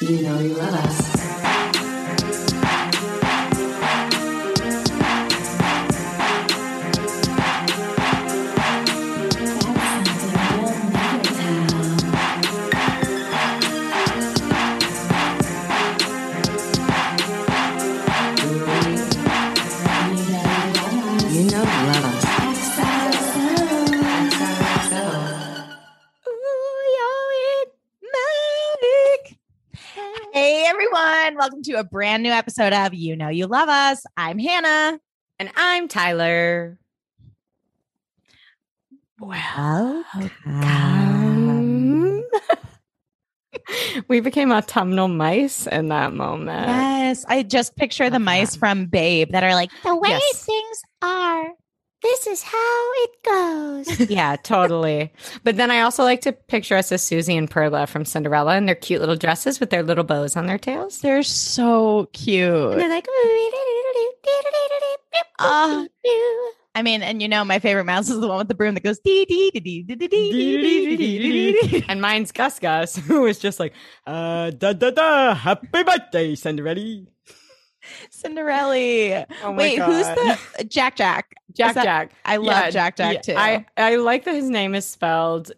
You know you love us. To a brand new episode of You Know You Love Us. I'm Hannah. And I'm Tyler. Welcome. we became autumnal mice in that moment. Yes, I just picture the mice uh-huh. from Babe that are like, the way Yes. things are, this is how it goes. Yeah, totally. but then I also like to picture us as Susie and Perla from Cinderella in their cute little dresses with their little bows on their tails. They're so cute. They're like, Ah. I mean, and you know, my favorite mouse is the one with the broom that goes dee dee dee dee dee dee dee dee dee dee dee. and mine's Gus Gus, who is just like, uh, da da da, happy birthday, Cinderella. Cinderella. Oh Wait, who's the Jack Jack? Jack that- Jack? I love Yeah, Jack Jack too. I I like that his name is spelled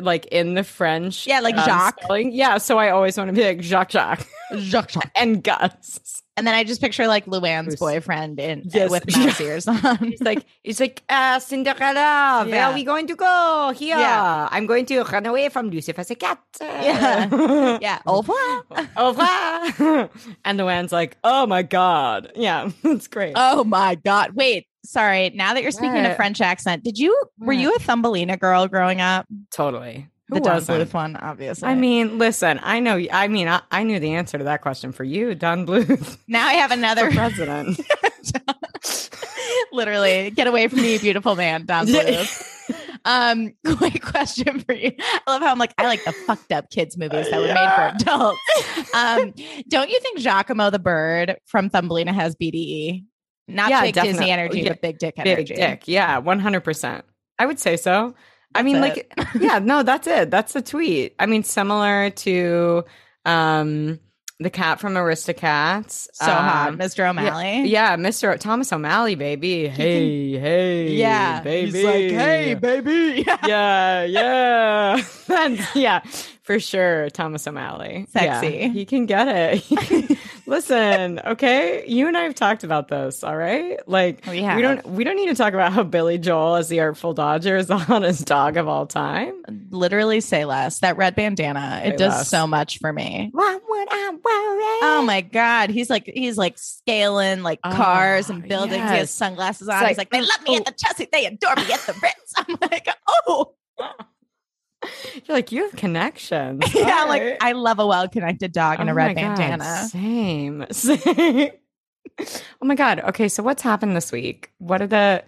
like in the French. Yeah, like um, Jacques. spelling. Yeah, so I always want to be like Jacques Jacques Jacques Jack. and Gus. And then I just picture like Luann's Who's- boyfriend in Yes. with mouse ears on. He's like he's like uh, Cinderella. Where Yeah. are we going to go? Here, Yeah. I'm going to run away from Lucifer's cat. Yeah. yeah. Au revoir. Au revoir. and the man's like, oh my god. Yeah, that's great. Oh my god. Wait. Sorry. Now that you're speaking a French accent, did you were What? you a Thumbelina girl growing up? totally. the Who Don wasn't? Bluth one, obviously. I mean, listen, I know. I mean, I, I knew the answer to that question for you, Don Bluth, now I have another president. literally get away from me, beautiful man, Don Bluth. Um, quick question for you. I love how I'm like, I like the fucked up kids movies that were made for adults. Um, don't you think Jacquimo the bird from Thumbelina has BDE? Not Yeah, big definitely. Disney energy, Yeah, but big dick energy. Big dick. Yeah, 100%. I would say so. I mean, it. like, yeah, no, that's it. That's the tweet. I mean, similar to um the cat from Aristocats. So hot, Um, Mr. O'Malley. Yeah, Mr. Thomas O'Malley, baby. Hey, hey, Yeah. baby. He's like, hey, baby. yeah, yeah. That's- yeah, for sure. Thomas O'Malley. Yeah, Sexy. he can get it. Can- Listen, okay. You and I have talked about this, all right? Like We we don't we don't need to talk about how Billy Joel as the Artful Dodger is the hottest dog of all time. Literally say less. That red bandana, it does less. so much for me. What would I worry? Oh my god, he's like he's like scaling like Oh, cars and buildings. He has sunglasses on. It's he's like, like, they love me oh. at the Chelsea, they adore me at the Ritz. I'm like, oh You're like, you have connections. yeah, All like right. I love a well connected dog and a Oh red my God, bandana. Same. Same. oh my god. Okay, so what's happened this week? What are the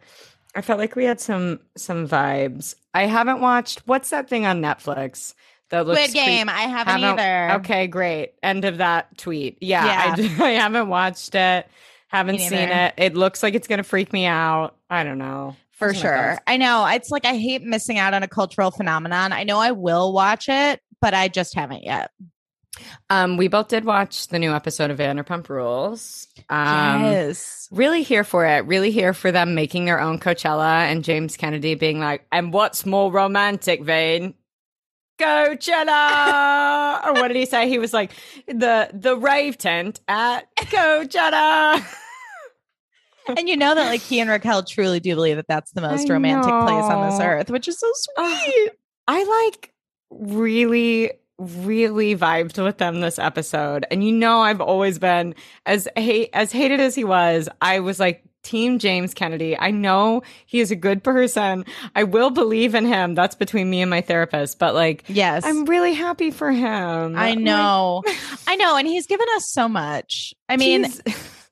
I felt like we had some some vibes. I haven't watched what's that thing on Netflix that looks Squid Game. I haven't, Haven't- either. Okay, great. End of that tweet. Yeah, Yeah. I, I haven't watched it. Haven't seen it. It looks like it's gonna freak me out. I don't know. For sure. I know. It's like I hate missing out on a cultural phenomenon. I know I will watch it, but I just haven't yet. Um, we both did watch the new episode of Vanderpump Rules. Um, yes. really here for it. Really here for them making their own Coachella and James Kennedy being like, and what's more romantic, Vane? Coachella. or what did he say? He was like, the the rave tent at Coachella. and you know that like he and Raquel truly do believe that that's the most I romantic place on this earth, which is so sweet. I like really really vibed with them this episode and you know I've always been as hate as hated as he was I was like team James Kennedy I know he is a good person I will believe in him that's between me and my therapist but like yes. I'm really happy for him I know. I know. And he's given us so much. I mean,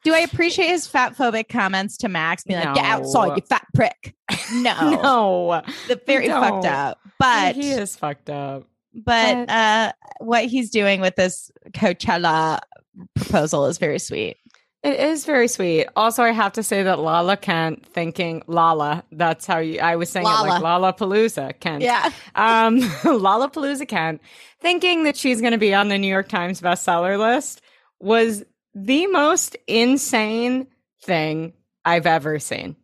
do I appreciate his fat phobic comments to Max being like, get No. outside, you fat prick? No. no The very No. fucked up. But he is fucked up but but- uh what he's doing with this Coachella proposal is very sweet. It is very sweet. Also, I have to say that Lala Kent thinking Lala, that's how you I was saying it like Lala. Lollapalooza Kent. Yeah. Um Lollapalooza Kent thinking that she's gonna be on the New York Times bestseller list was the most insane thing I've ever seen.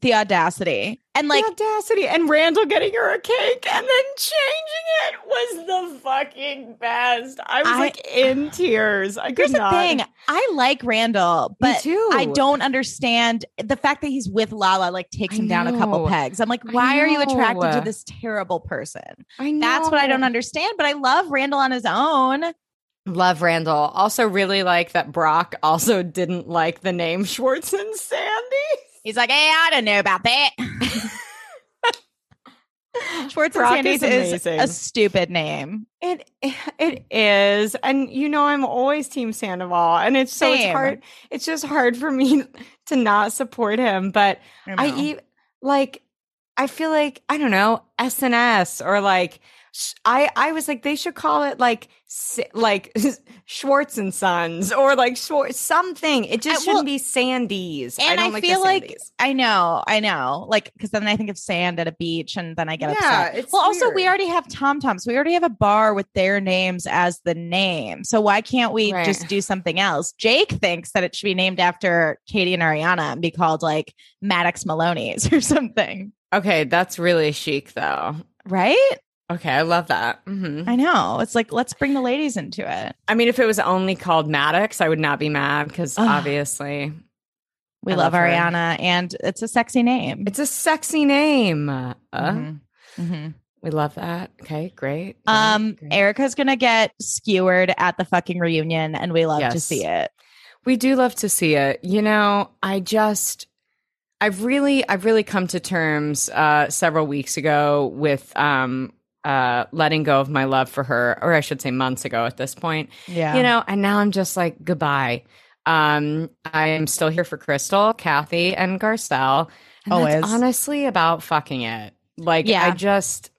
The audacity. And like the audacity and Randall getting her a cake and then changing it was the fucking best. I was I- like in tears. I here's could the thing. I like Randall, but. I don't understand the fact that he's with Lala like takes him down a couple pegs. I'm like, why are you attracted to this terrible person? I know. That's what I don't understand. But I love Randall on his own. Love Randall. Also, really like that Brock also didn't like the name Schwartz and Sandy. He's like, hey, I don't know about that. Schwartz and Brock Sandy's is is, a stupid name. It it is, and you know I'm always Team Sandoval, and it's so it's hard. It's just hard for me to not support him, but I know. eat like I feel like I don't know SNS or like sh- I I was like they should call it like like Schwartz and Sons or like Schwartz something. It just shouldn't well, be Sandy's. I and don't I, like feel like I know, I know, like because then I think of sand at a beach, and then I get Yeah, upset. well, also we already have Tom Toms. We already have a bar with their names as the name. So why can't we Right. just do something else? Jake thinks that it should be named after Katie and Ariana and be called like Madix Maloney's or something. okay, that's really chic though. Right? Okay, I love that. hmm I know. It's like let's bring the ladies into it. I mean, if it was only called Madix, I would not be mad because obviously We I love, love. Ariana, and it's a sexy name. it's a sexy name. Uh, Mhm. Mhm. We love that. Okay, great. great, Um, great. Erica's gonna get skewered at the fucking reunion, and we love to see it. We do love to see it. You know, I just I've really I've really come to terms uh several weeks ago with um uh letting go of my love for her or I should say months ago at this point. Yeah, You know, and now I'm just like goodbye. Um I am still here for Crystal, Kathy and Garcelle. And Always. that's honestly about fucking it. Like Yeah. I just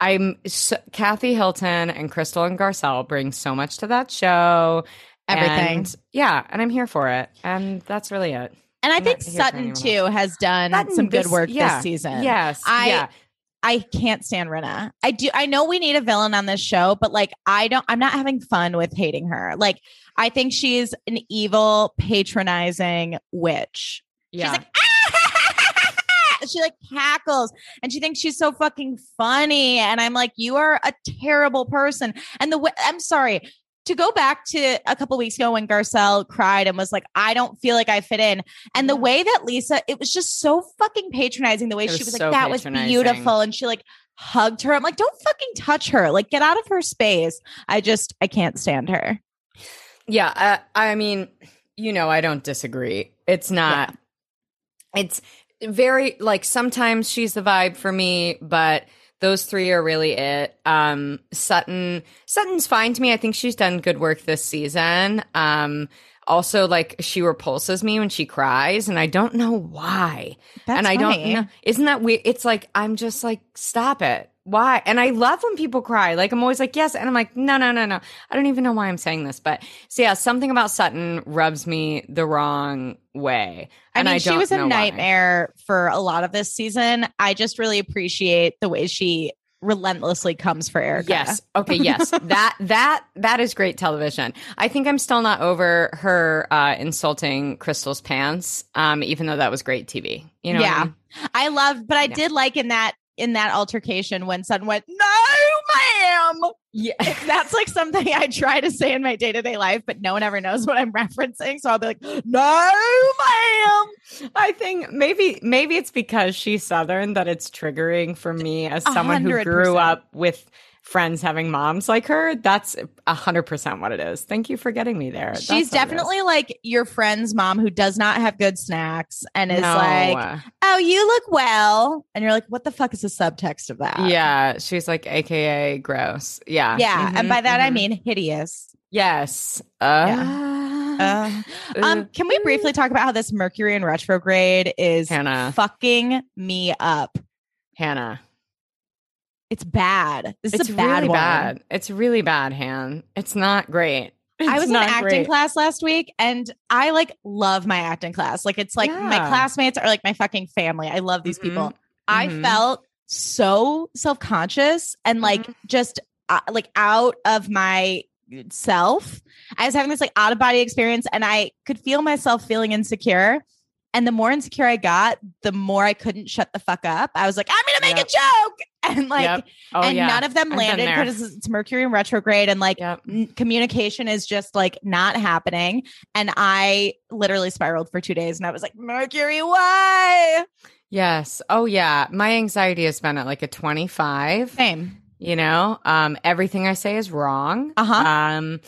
I'm so, Kathy Hilton and Crystal and Garcelle bring so much to that show. Everything. And, yeah, and I'm here for it. And that's really it. and I I'm think not here for Sutton too has done Sutton, some good this- work yeah, this season. Yes. I- yeah. I can't stand Rinna. I do. I know we need a villain on this show, but like, I don't. I'm not having fun with hating her. Like, I think she's an evil, patronizing witch. Yeah. She's like, she like cackles and she thinks she's so fucking funny. And I'm like, you are a terrible person. And the way I'm sorry to go back to a couple weeks ago when Garcelle cried and was like, I don't feel like I fit in. And the way that Lisa, it was just so fucking patronizing. The way It she was was like, that was beautiful. And she like hugged her. I'm like, don't fucking touch her. Like, get out of her space. I just, I can't stand her. Yeah, uh, I mean, you know, I don't disagree. It's not. It's very like sometimes she's the vibe for me, but those three are really it. Um, Sutton, Sutton's fine to me. I think she's done good work this season. Um, also, like she repulses me when she cries, and I don't know why. That's and I funny. don't know. Isn't that weird? It's like I'm just like, stop it. Why? And I love when people cry. Like I'm always like, yes, and I'm like, no, no, no, no. I don't even know why I'm saying this, but so yeah, something about Sutton rubs me the wrong way. I And mean, she was a know why. nightmare for a lot of this season. I just really appreciate the way she relentlessly comes for Erica. Yes. Okay. Yes. that that that is great television. I think I'm still not over her uh, insulting Crystal's pants, um, even though that was great TV. You know? what I Yeah. mean? I love, but I Yeah. did like in that in that altercation when Sutton went, "No, ma'am." Yeah. That's like something I try to say in my day to day life, but no one ever knows what I'm referencing. So I'll be like, "No, ma'am." I think maybe maybe it's because she's southern that it's triggering for me as someone who grew up with friends having moms like her. That's a hundred percent what it is. Thank you for getting me there. She's That's what it is. definitely like your friend's mom who does not have good snacks and is No. like, "Oh, you look well," and you're like, "What the fuck is the subtext of that?" yeah, she's like AKA gross. Yeah, Yeah, and Mhm, by that I mhm. mean hideous. yes. Uh, Uh, um, can we briefly talk about how this Mercury in retrograde is Hannah. fucking me up? Hannah? It's bad. This It's is a bad really one. bad. It's really bad, Han. It's not great. I was in acting great. class last week and I like love my acting class. Like it's like my classmates are like my fucking family. I love these people. Mhm. I Mhm. felt so self-conscious and like Mhm. just uh, like out of my self. I was having this like out of body experience and I could feel myself feeling insecure. And the more insecure I got, the more I couldn't shut the fuck up. I was like, I'm gonna make Yep. a joke. And like Yep. Oh, and yeah. none of them landed because it's Mercury in retrograde and like Yep. n- communication is just like not happening. And I literally spiraled for two days and I was like, Mercury, why? Yes. Oh, yeah. My anxiety has been at like a 25. Same. You know, um, everything I say is wrong. Uh-huh. Um,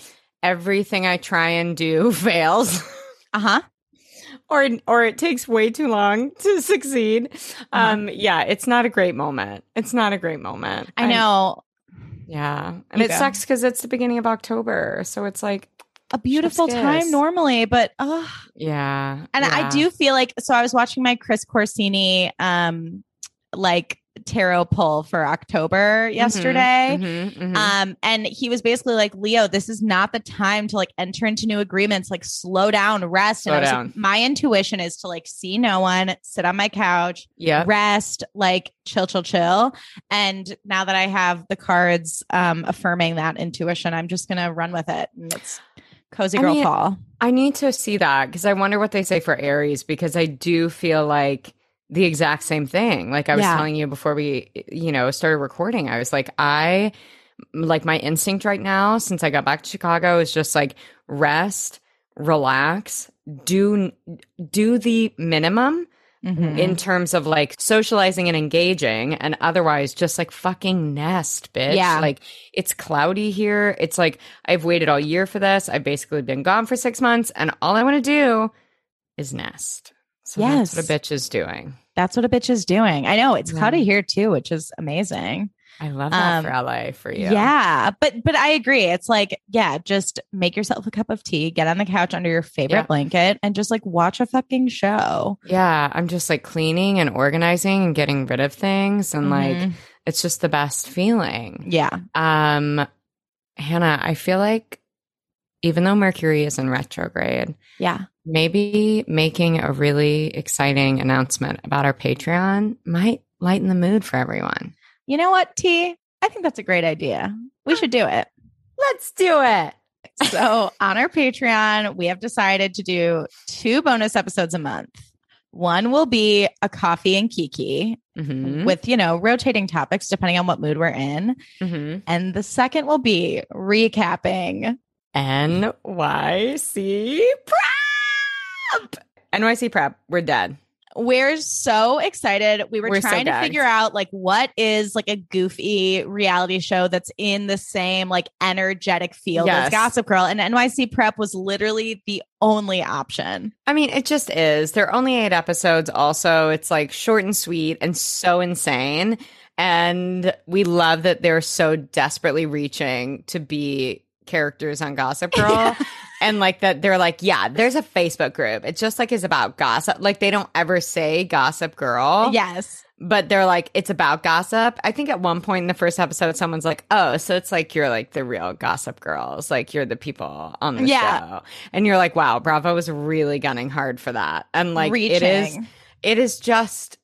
everything I try and do fails. Uh huh. Or or it takes way too long to succeed. Um, yeah, it's not a great moment. It's not a great moment. I know. yeah, and You it go. sucks because it's the beginning of October, so it's like, A beautiful time normally, but uh yeah, and I do feel like so I was watching my Chris Corsini um like tarot pull for October yesterday. Mhm, mhm. Um, and he was basically like, Leo, this is not the time to like enter into new agreements, like slow down, rest. Slow and I was down. like, my intuition is to like see no one, sit on my couch, yeah, rest, like chill, chill, chill. And now that I have the cards um affirming that intuition, I'm just gonna run with it. And it's cozy I girl mean, fall. I need to see that because I wonder what they say for Aries because I do feel like the exact same thing. Like I was Yeah. telling you before we, you know, started recording, I was like, I like my instinct right now since I got back to Chicago is just like rest, relax, do do the minimum Mhm. in terms of like socializing and engaging and otherwise just like fucking nest bitch Yeah. like it's cloudy here it's like i've waited all year for this i've basically been gone for six months and all i want to do is nest so that's what a bitch is doing That's what a bitch is doing. I know it's Yeah. cloudy here too, which is amazing. i love that Um, for la for you Yeah. but but I agree. It's like, yeah, just make yourself a cup of tea, get on the couch under your favorite Yeah. blanket, and just like watch a fucking show. yeah i'm just like cleaning and organizing and getting rid of things and like Mhm. it's just the best feeling yeah, Um, Hannah, I feel like even though Mercury is in retrograde, yeah. Maybe making a really exciting announcement about our Patreon might lighten the mood for everyone. You know what, T? I think that's a great idea. We should do it. Let's do it. So on our Patreon, we have decided to do two bonus episodes a month. One will be a coffee and Kiki Mm-hmm. with, you know, rotating topics depending on what mood we're in. mm-hmm. And the second will be recapping NYC Prep. NYC Prep. We're dead. we're so excited. We were We're so trying to figure out like what is like a goofy reality show that's in the same like energetic field Yes. as Gossip Girl, and NYC Prep was literally the only option. I mean, it just is. There are only eight episodes. Also, it's like short and sweet and so insane. And we love that they're so desperately reaching to be characters on Gossip Girl. and like that they're like, yeah, there's a Facebook group. It just like is about gossip. Like they don't ever say Gossip Girl. Yes. But they're like, it's about gossip. I think at one point in the first episode, someone's like, oh, so it's like you're like the real gossip girls. Like you're the people on the Yeah. show. And you're like, wow, Bravo was really gunning hard for that. And like it is it is just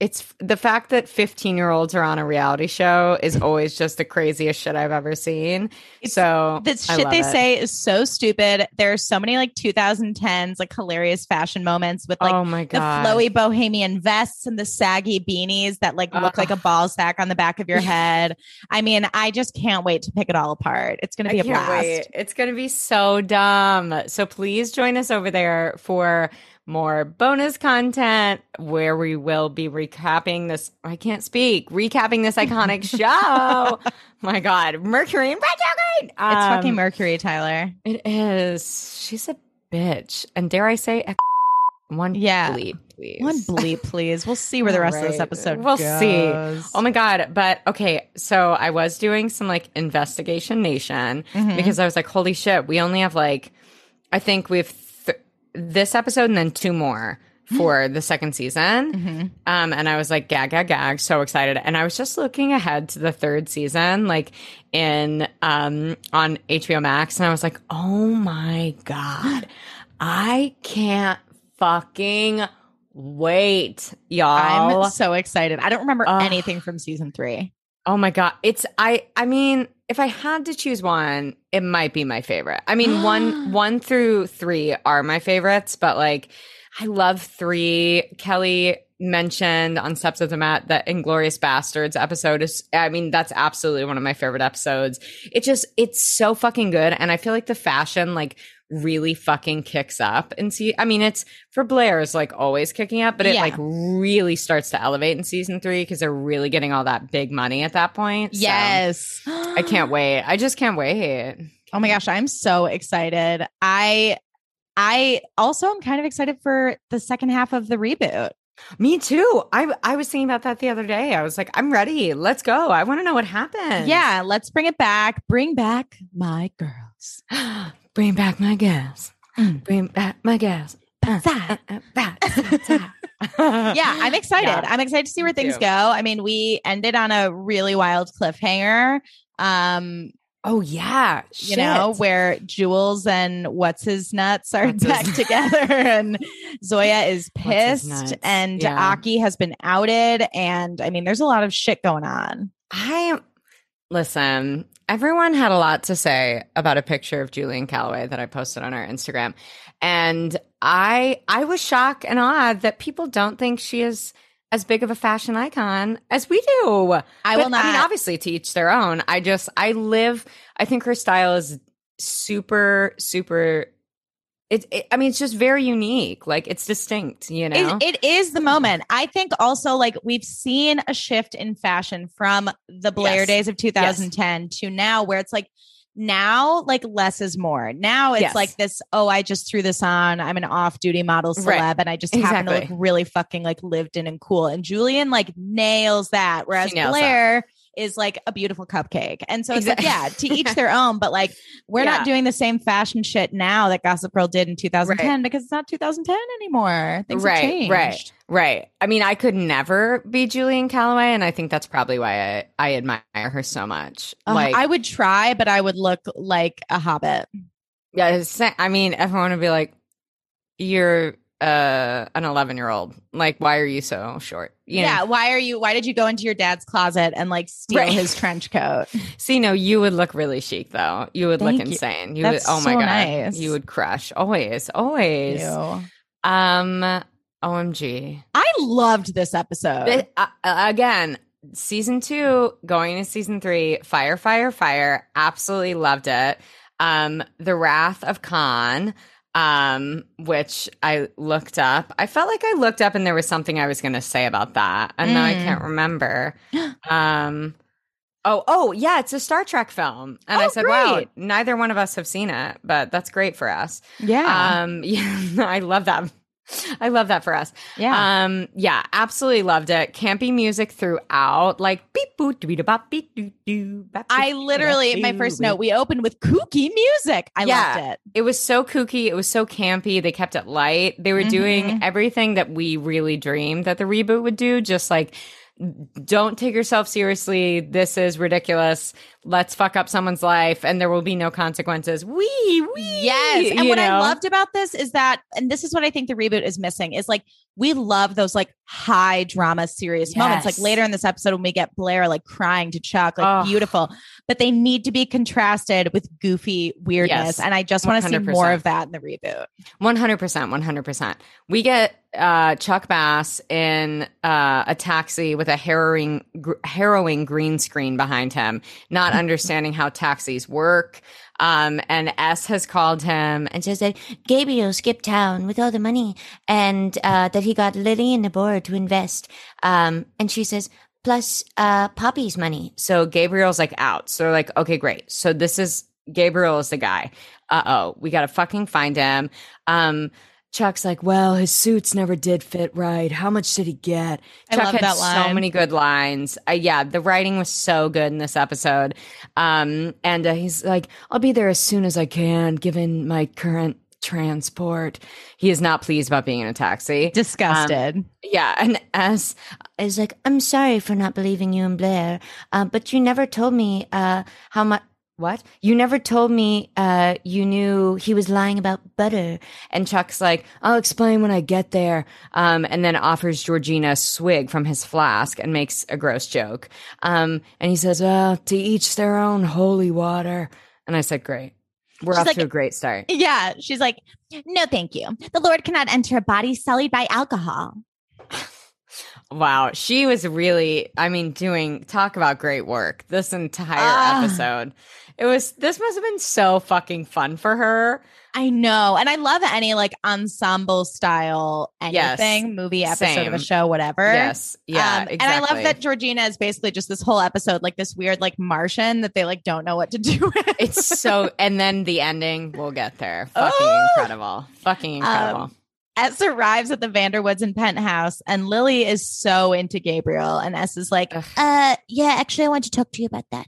it's the fact that 15 year olds are on a reality show is always just the craziest shit I've ever seen. It's- so The shit they it. say is so stupid. There are so many like 2010s like hilarious fashion moments with like oh my God. the flowy bohemian vests and the saggy beanies that like look Ugh. like a ball sack on the back of your head. I mean, I just can't wait to pick it all apart. It's going to be I a blast. wait. It's going to be so dumb. So please join us over there for more bonus content where we will be recapping this. I can't speak. Recapping this iconic show. my God, Mercury in retrograde. It's fucking Um, Mercury, Tyler. It is. She's a bitch. And dare I say, a- one Yeah. bleep, please. One bleep, please. We'll see where the rest of this episode We'll see. Oh my god! But okay, so I was doing some like investigation nation Mhm. because I was like, holy shit, we only have like, I think we have this episode and then two more for the second season. Mhm. Um, and I was like, gag, gag, gag, so excited. And I was just looking ahead to the third season, like in um on HBO Max, and I was like, oh my God, I can't fucking wait, y'all. I'm so excited. I don't remember Ugh. anything from season three. Oh my god, it's I I mean, if I had to choose one, it might be my favorite. I mean, one one through 3 are my favorites, but like I love 3. Kelly mentioned on Steps of the Mat that Inglorious Bastards episode is I mean, that's absolutely one of my favorite episodes. It just it's so fucking good and I feel like the fashion like really fucking kicks up and see I mean it's for Blair's like always kicking up but it Yeah. like really starts to elevate in season 3 cuz they're really getting all that big money at that point. So, Yes. I can't wait. I just can't wait. Oh my gosh, I'm so excited. I I also am kind of excited for the second half of the reboot. Me too. I I was thinking about that the other day. I was like, I'm ready. Let's go. I want to know what happened. Yeah, let's bring it back. Bring back my girls. Bring back my gas. Mm. Bring back my gas. Back. yeah, Yeah, I'm excited. Yeah, I'm excited to see where things too. go. I mean, we ended on a really wild cliffhanger. Um, Oh yeah. you know, where Jules and what's his nuts are What's back together, and Zoya is pissed, and Yeah. Aki has been outed, and I mean, there's a lot of shit going on. I listen. Everyone had a lot to say about a picture of Julien Calloway that I posted on our Instagram, and I I was shocked and awed that people don't think she is as big of a fashion icon as we do. I But, will not. I mean, obviously, to each their own. I just I live. I think her style is super super. It, it I mean, it's just very unique. Like it's distinct. You know. It, it is the moment. I think also like we've seen a shift in fashion from the Blair Yes. days of 2010 to now where it's like now like less is more. Now it's Yes. like this, oh, I just threw this on. I'm an off-duty model celeb Right. and I just happen to look really fucking like lived in and cool. And Julien like nails that. Whereas nails that. Is like a beautiful cupcake. And so it's Exact- like, yeah, to each their own, but like we're Yeah. not doing the same fashion shit now that Gossip Girl did in 2010 because it's not 2010 anymore. Things Right, have changed. right. Right. I mean, I could never be Julien Calloway, and I think that's probably why I, I admire her so much. Uh, like, I would try, but I would look like a hobbit. yeah, I mean, everyone would be like, "You're uh, an 11 year old. Like, why are you so short?" You yeah. know? Why are you? Why did you go into your dad's closet and like steal Right. his trench coat? See, no, you would look really chic though. You would Thank look you. insane. You That's would. Oh my so god, nice. you would crush. Always, always. Ew. Um, OMG. I loved this episode. Uh, uh, again, season two, going to season three, fire, fire, fire. Absolutely loved it. Um, The Wrath of Khan, um, which I looked up. I felt like I looked up and there was something I was going to say about that, and now I Mm. can't remember. Um, oh, oh, yeah, it's a Star Trek film, and I Oh, said, "Wow, neither one of us have seen it, but that's great for us." yeah. Um, yeah, I love that. I love that for us. yeah. Um, yeah, absolutely loved it. Campy music throughout, like beep boop doo bop beep doo doo. I literally, my first note, we opened with kooky music. I Yeah. loved it. It was so kooky. It was so campy. They kept it light. They were doing Mhm. everything that we really dreamed that the reboot would do. Just like, don't take yourself seriously. This is ridiculous. Let's fuck up someone's life, and there will be no consequences. Wee wee. Yes. And what I loved about this is that, and this is what I think the reboot is missing, is like we love those like high drama, serious moments. Like later in this episode when we get Blair like crying to Chuck, like Ugh. beautiful. But they need to be contrasted with goofy weirdness. Yes. And I just want to see more of that in the reboot. One hundred percent, one hundred percent. We get uh, Chuck Bass in uh, a taxi with a harrowing, gr- harrowing green screen behind him, not understanding how taxis work. Um, and S has called him and says that Gabriel skipped town with all the money, and uh, that he got Lily and the board to invest. Um, and she says. Plus, uh, Poppy's money. So Gabriel's like out. So they're like, okay, great. So this is Gabriel is the guy. Uh oh, we got to fucking find him. Um, Chuck's like, well, his suits never did fit right. How much did he get? I Chuck love had so many good lines. Uh, yeah, the writing was so good in this episode. Um, and uh, he's like, I'll be there as soon as I can, given my current transport. He is not pleased about being in a taxi. Disgusted. Yeah, and as is like, I'm sorry for not believing you and Blair, uh, but you never told me uh, how much. What? You never told me uh, you knew he was lying about butter. And Chuck's like, I'll explain when I get there. Um, and then offers Georgina a swig from his flask and makes a gross joke. Um, and he says, Well, to each their own holy water. And I said, Great. We're She's off like- to a great start. yeah. She's like, no, thank you. The Lord cannot enter a body sullied by alcohol. Wow, she was really, I mean, doing talk about great work this entire Ah. episode. It was this must have been so fucking fun for her. I know. And I love any like ensemble style Yes. anything, movie episode of a show, whatever. Yes, yeah, Um, exactly. And I love that Georgina is basically just this whole episode, like this weird, like Martian that they like don't know what to do with. it's so, and then the ending, we'll get there. Fucking Oh! incredible, fucking incredible. Um, S arrives at the van der Woodsen penthouse, and Lily is so into Gabriel. And S is like, Ugh. uh, yeah, actually, I want to talk to you about that.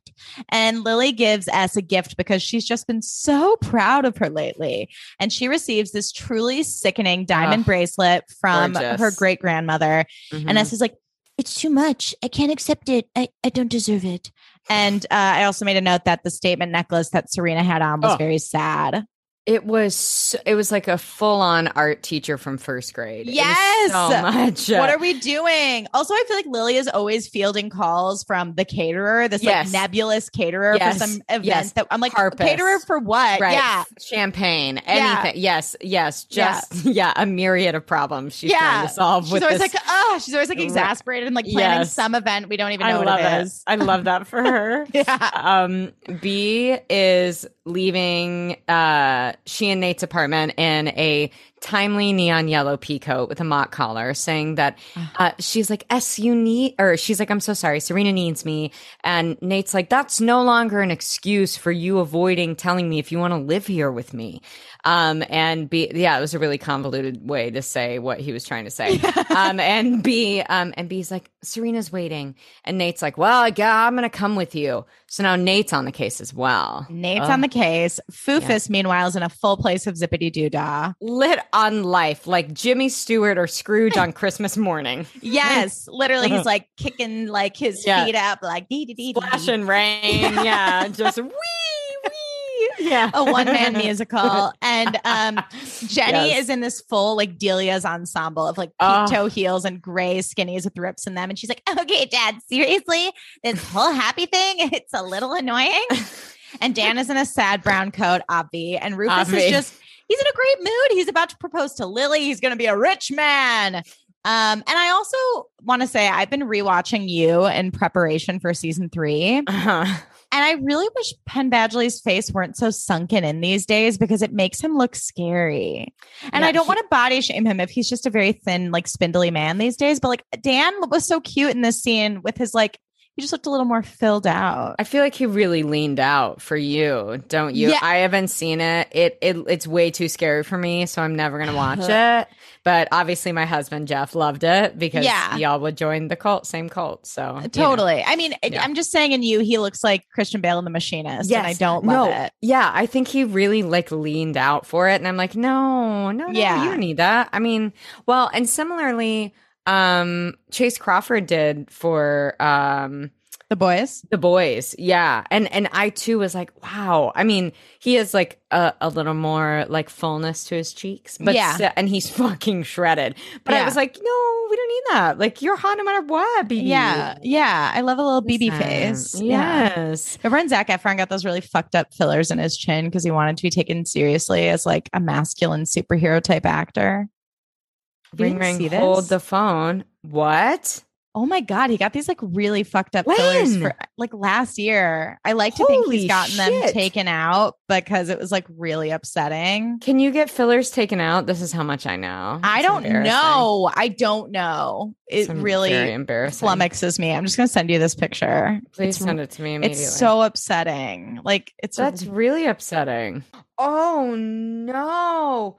And Lily gives S a gift because she's just been so proud of her lately. And she receives this truly sickening diamond Ugh, bracelet from gorgeous. her great grandmother. And Mhm. S is like, it's too much. I can't accept it. I, I don't deserve it. And uh, I also made a note that the statement necklace that Serena had on was Oh. very sad. It was, it was like a full on art teacher from first grade. Yes! so much. What are we doing? Also, I feel like Lily is always fielding calls from the caterer, this Yes. like nebulous caterer Yes. for some event Yes. that I'm like, Harpist. caterer for what? Right. Yeah. Champagne, Yeah. anything. Yes, yes. Just, yeah. a myriad of problems she's Yeah. trying to solve She's always this. like, oh, she's always like exasperated and like planning some event we don't even know I what it. is. I love that for her. Yeah. Um, B is leaving uh she and Nate's apartment in a timely neon yellow pea coat with a mock collar, saying that uh, she's like, S, you need, or she's like, I'm so sorry, Serena needs me. And Nate's like, that's no longer an excuse for you avoiding telling me if you want to live here with me. Um, and B, yeah, it was a really convoluted way to say what he was trying to say. um, and B, um, and B's like, Serena's waiting. And Nate's like, well, yeah, I'm going to come with you. So now Nate's on the case as well. Nate's Ugh. on the case. Fufus, meanwhile, is in a full place of zippity doo dah. Lit on life, like Jimmy Stewart or Scrooge on Christmas morning. Yes, literally, he's like kicking like his Yeah. feet up, like dee dee dee. Splash and rain. Yeah. Just wee. Yeah. a one man musical. And um, Jenny Yes. is in this full like Delia's ensemble of like Oh. toe heels and gray skinnies with rips in them. And she's like, okay, dad, seriously, this whole happy thing, it's a little annoying. and Dan is in a sad brown coat, Obvi. And Rufus Obvi. is just, he's in a great mood. He's about to propose to Lily. He's going to be a rich man. Um, and I also want to say I've been rewatching you in preparation for season three. Uh-huh. And I really wish Penn Badgley's face weren't so sunken in these days because it makes him look scary. And Yeah, I don't he- want to body shame him if he's just a very thin, like spindly man these days. But like Dan was so cute in this scene with his like, he just looked a little more filled out. I feel like he really leaned out for you, don't you? Yeah. I haven't seen it. It it it's way too scary for me, so I'm never gonna watch it. But obviously, my husband Jeff loved it because Yeah. y'all would join the cult, same cult. So you know. Totally. I mean, Yeah. I'm just saying in you, he looks like Christian Bale in The Machinist. And I don't love no, it. Yeah, I think he really like leaned out for it, and I'm like, no, no, no, Yeah. you don't need that. I mean, well, and similarly, um, Chace Crawford did for um The boys. the boys yeah and and i too was like wow i mean he has like a, a little more like fullness to his cheeks but Yeah. and he's fucking shredded but i was like no we don't need that like you're hot no matter what BB. Yeah. Yeah. I love a little BB face. Yeah. yes Remember when Zac Efron got those really fucked up fillers in his chin because he wanted to be taken seriously as like a masculine superhero type actor? You ring ring hold the phone what Oh my god, he got these like really fucked up fillers for like last year. I like to think he's gotten them taken out because it was like really upsetting. can you get fillers taken out this is how much i know I don't know. I don't know. It It's really embarrassing flummoxes me. I'm just gonna send you this picture. please it's, send it to me immediately It's so upsetting. Like it's That's really upsetting. Oh no.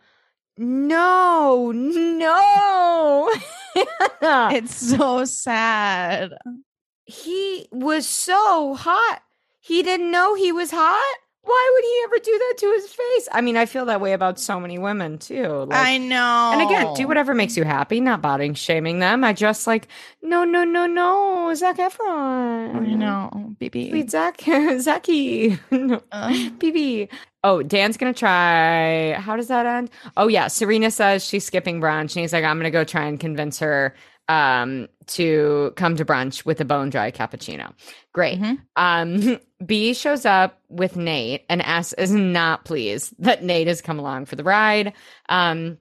No, no. it's so sad. he was so hot. He didn't know he was hot. why would he ever do that to his face? I mean, I feel that way about so many women too. Like, I know. and again, do whatever makes you happy, not body shaming them. I just like, no, no, no, no, Zac Efron. I know, baby. Sweet Zac, Zachy. no. Uh, BB. Oh, Dan's gonna try. How does that end? Oh yeah, Serena says she's skipping brunch, and he's like, I'm gonna go try and convince her um to come to brunch with a bone dry cappuccino. Great. Mhm. Um B shows up with Nate, and S is not pleased that Nate has come along for the ride. Um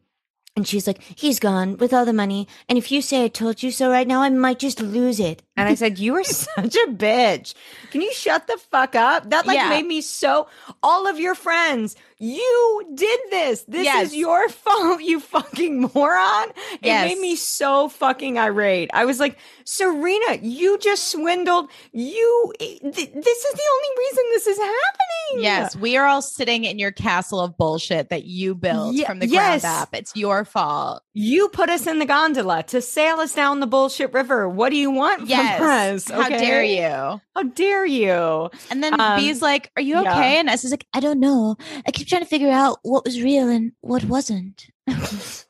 And she's like, he's gone with all the money. And if you say I told you so right now, I might just lose it. and I said, You are such a bitch. Can you shut the fuck up? That like Yeah. made me so all of your friends, you did this. This Yes. is your fault, you fucking moron. It Yes. made me so fucking irate. I was like, Serena, you just swindled. You th- this is the only reason this is happening. yes, we are all sitting in your castle of bullshit that you built from the yes. ground up. It's your fault. You put us in the gondola to sail us down the bullshit river. What do you want Yes. from us? How dare you? How dare you? And then Um, B's like, Are you yeah. okay? And S is like, I don't know. I keep trying to figure out what was real and what wasn't.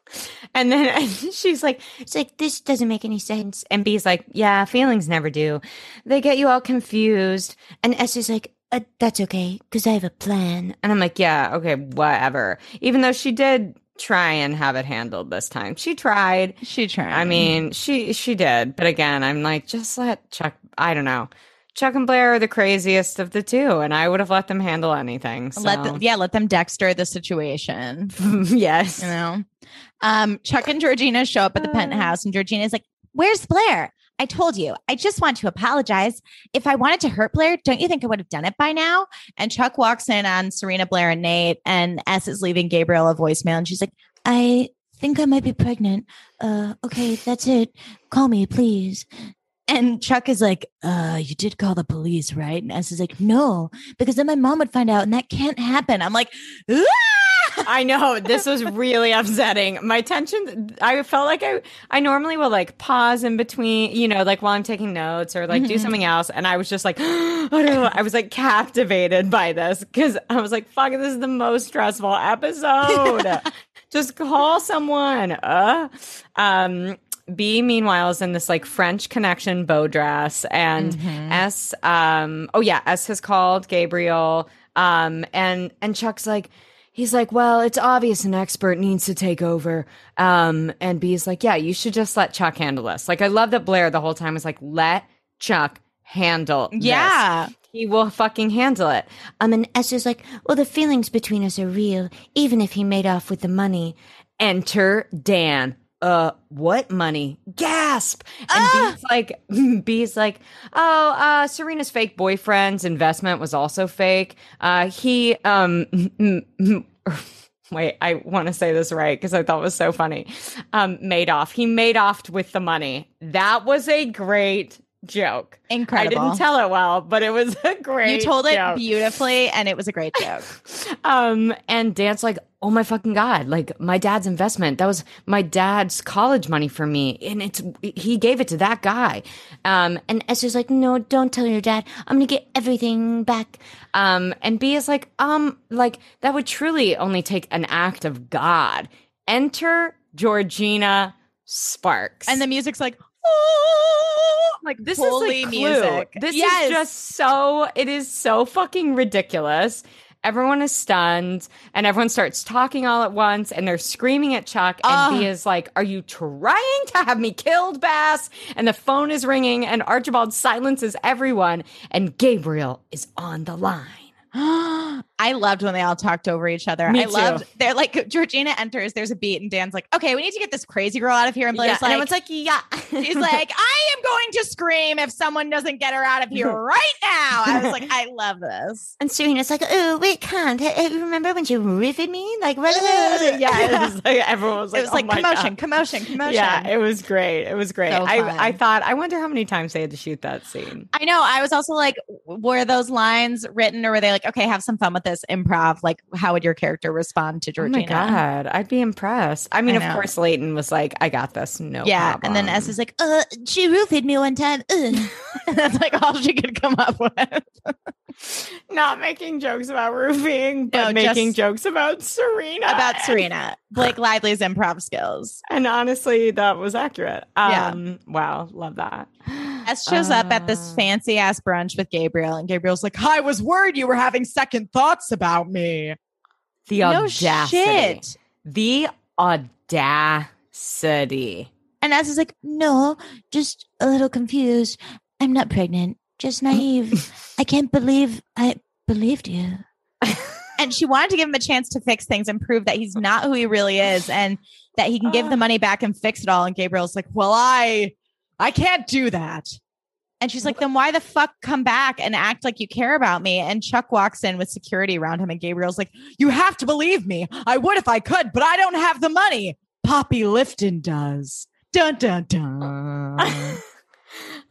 And then she's like, It's like, this doesn't make any sense. and B's like, yeah, feelings never do. They get you all confused. And S is like, uh, that's okay, because I have a plan. And I'm like, yeah, okay, whatever. Even though she did try and have it handled this time. She tried. She tried. I mean, she she did. But again, I'm like, just let Chuck I don't know. Chuck and Blair are the craziest of the two, and I would have let them handle anything. So. let them, yeah, let them Dexter the situation. yes. You know, um, Chuck and Georgina show up at the penthouse, and Georgina's like, "Where's Blair? I told you. I just want to apologize. If I wanted to hurt Blair, don't you think I would have done it by now?" And Chuck walks in on Serena, Blair, and Nate, and S is leaving Gabriel a voicemail, and she's like, I think I might be pregnant. Uh, okay, that's it. Call me, please. and Chuck is like, Uh, you did call the police, right? And S is like, no, because then my mom would find out, and that can't happen. I'm like, "Ah!" I know this was really upsetting. My tension, I felt like I, I normally will like pause in between, you know, like while I'm taking notes or like do Mhm. something else. And I was just like, I don't. I was like captivated by this because I was like, fuck, this is the most stressful episode. just call someone. Uh, um, B meanwhile is in this like French connection bow dress and Mhm. S um oh yeah, S has called Gabriel um and and Chuck's like he's like, "Well, it's obvious an expert needs to take over." Um and B's like, "Yeah, you should just let Chuck handle this." Like I love that Blair the whole time was like, "Let Chuck handle this. yeah. He will fucking handle it." Um, and S is like, well, the feelings between us are real, even if he made off with the money. Enter Dan. Uh, what money? Gasp! And Ah! B's like, B's like, oh, uh, Serena's fake boyfriend's investment was also fake. Uh, he, um, wait, I want to say this right because I thought it was so funny. Um, made off. He made off with the money. That was a great joke. Incredible. I didn't tell it well, but it was a great. you told it joke. beautifully, and it was a great joke. Um, and Dan's like, oh my fucking god, like my dad's investment. That was my dad's college money for me, and it's he gave it to that guy. Um, And S is like, no, don't tell your dad. I'm gonna get everything back. um, and B is like, um, like that would truly only take an act of God. Enter Georgina Sparks, and the music's like, like this holy is like music. This Yes. is just so it is so fucking ridiculous. Everyone is stunned and everyone starts talking all at once and they're screaming at Chuck and. B is like, "Are you trying to have me killed, Bass?" And the phone is ringing and Archibald silences everyone and Gabriel is on the line. I loved when they all talked over each other. Me I too. loved they're like Georgina enters, there's a beat, and Dan's like, okay, we need to get this crazy girl out of here. And Blair's and like, everyone's like, "Yeah." she's like, I am going to scream if someone doesn't get her out of here right now. I was like, I love this. And Serena's like, oh, we can't. Hey, hey, remember when she riffed me? Like, what? yeah, it was like everyone was like, it was "Oh like commotion, God." commotion, commotion. Yeah, it was great. It was great. So. I I thought I wonder how many times they had to shoot that scene. I know. I was also like, were those lines written or were they like, okay, have some fun with this? This improv, like how would your character respond to Oh Georgina? my god, I'd be impressed. I mean, I of course, Leighton was like, "I got this." No, Yeah, and then problem. S is like, uh, she roofied me one time. That's like all she could come up with. not making jokes about roofing, but No, making jokes about Serena. About Serena, Blake Lively's improv skills. and honestly, that was accurate. Yeah. Um, wow, love that. S shows up at this Uh, fancy ass brunch with Gabriel, and Gabriel's like, I was worried you were having second thoughts about me. The No audacity. shit. The audacity. And S is like, No, just a little confused. I'm not pregnant, just naive. I can't believe I believed you. and she wanted to give him a chance to fix things and prove that he's not who he really is and that he can give the money back and fix it all. And Gabriel's like, Well, I I can't do that. And she's like, Then why the fuck come back and act like you care about me? And Chuck walks in with security around him, and Gabriel's like, You have to believe me. I would if I could, but I don't have the money. Poppy Lifton does. Dun dun dun.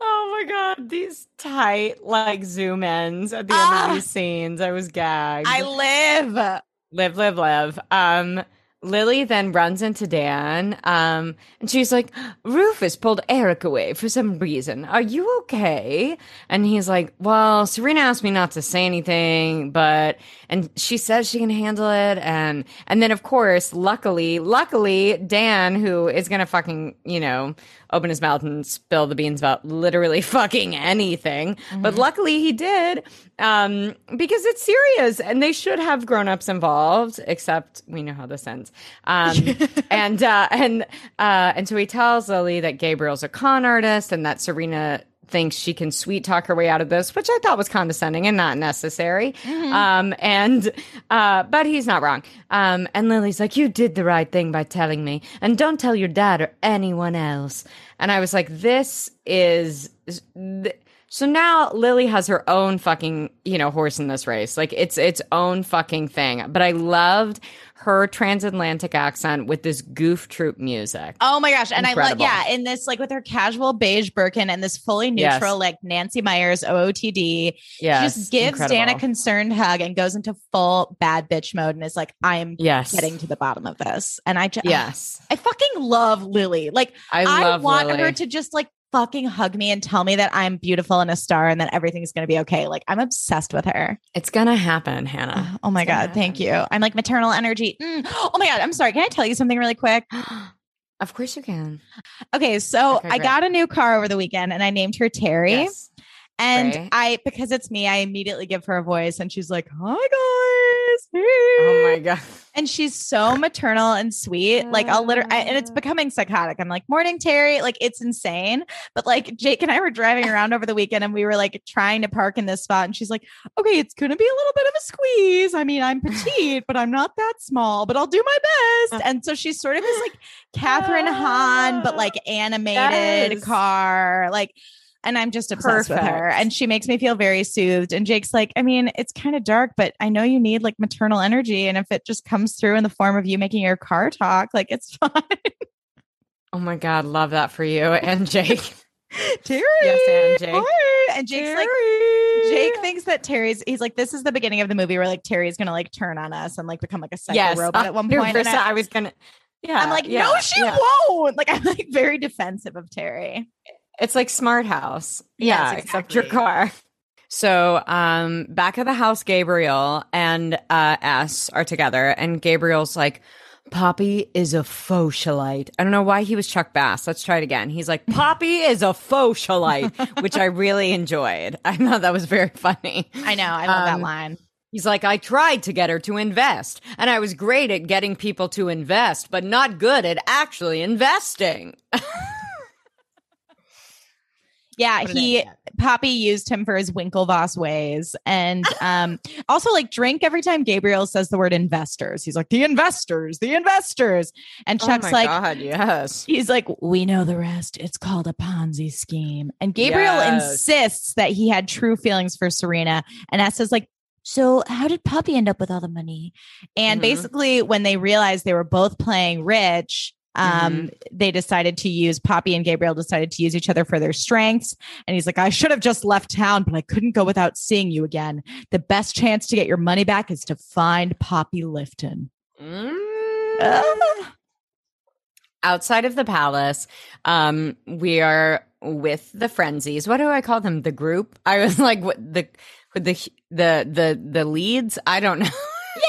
oh my god, these tight like zoom ins at the end Ah. of these scenes. I was gagged. I live. live, live, live. Um, Lily then runs into Dan, um, and she's like, Rufus pulled Eric away for some reason. Are you okay? And he's like, Well, Serena asked me not to say anything, but and she says she can handle it. And and then of course, luckily, luckily, Dan, who is gonna fucking, you know, open his mouth and spill the beans about literally fucking anything. But luckily he did. Um, because it's serious and they should have grown-ups involved, except we know how this ends. Um, and uh and uh and so he tells Lily that Gabriel's a con artist and that Serena thinks she can sweet talk her way out of this, which I thought was condescending and not necessary. Um, and, uh, but he's not wrong. Um, and Lily's like, you did the right thing by telling me and don't tell your dad or anyone else. And I was like, this is, th- so now Lily has her own fucking, you know, horse in this race. Like it's its own fucking thing. But I loved her transatlantic accent with this goof troop music. Oh my gosh. And I love, yeah, in this, like with her casual beige Birkin and this fully neutral, Yes. like Nancy Meyers OOTD, Yeah. she just gives Dan a concerned hug and goes into full bad bitch mode and is like, I'm yes, getting to the bottom of this. And I just, yes. I fucking love Lily. Like, I I, love want Lily. her to just like fucking hug me and tell me that I'm beautiful and a star and that everything's going to be okay. Like, I'm obsessed with her. It's gonna happen, Hannah. Oh my It's gonna God. Thank you. I'm like maternal energy. Mm. Oh my God. I'm sorry. Can I tell you something really quick? of course you can. Okay. So Okay, I got a new car over the weekend and I named her Terry. Yes. And Great. I, because it's me, I immediately give her a voice and she's like, Hi guys. Hey. Oh my god. And she's so maternal and sweet. Like I'll literally, and it's ah. becoming psychotic. I'm like, morning, Terry. Like it's insane. But like Jake and I were driving around over the weekend and we were like trying to park in this spot. And she's like, okay, it's going to be a little bit of a squeeze. I mean, I'm petite, but I'm not that small, but I'll do my best. Uh. And so she's sort of this like Kathryn Hahn, but like animated car. Like, and I'm just obsessed with her. And she makes me feel very soothed. And Jake's like, I mean, it's kind of dark, but I know you need like maternal energy. And if it just comes through in the form of you making your car talk, like it's fine. Oh my god, love that for you and Jake. Terry. Yes, and Jake. hi. And Jake's like, Jake thinks that Terry's, he's like, this is the beginning of the movie where like Terry's going to like turn on us and like become like a psycho yes, robot ah, at one point. And I, I was gonna. Yeah, I'm like, yeah, no, she yeah. won't. Like, I'm like very defensive of Terry. It's like Smart House. Yes, yeah, except your car. So, um, back at the house, Gabriel and uh, S are together, and Gabriel's like, Poppy is a fauchalite. I don't know why he was Chuck Bass. Let's try it again. He's like, Poppy is a fauchalite, which I really enjoyed. I thought that was very funny. I know. I love Um, that line. He's like, I tried to get her to invest, and I was great at getting people to invest, but not good at actually investing. Yeah, he. Poppy used him for his Winklevoss ways, and um, also like drink every time Gabriel says the word investors. He's like the investors, the investors, and Chuck's oh my like. God, yes. He's like, we know the rest. It's called a Ponzi scheme. And Gabriel Yes. insists that he had true feelings for Serena. And S is like, So, how did Poppy end up with all the money? and Mhm. basically, when they realized they were both playing rich, Um, they decided to use Poppy and Gabriel decided to use each other for their strengths. And he's like, I should have just left town, but I couldn't go without seeing you again. The best chance to get your money back is to find Poppy Lifton. Mm. Ah. Outside of the palace, um, we are with the frenzies. What do I call them? The group? I was like, what the the the the the leads? I don't know.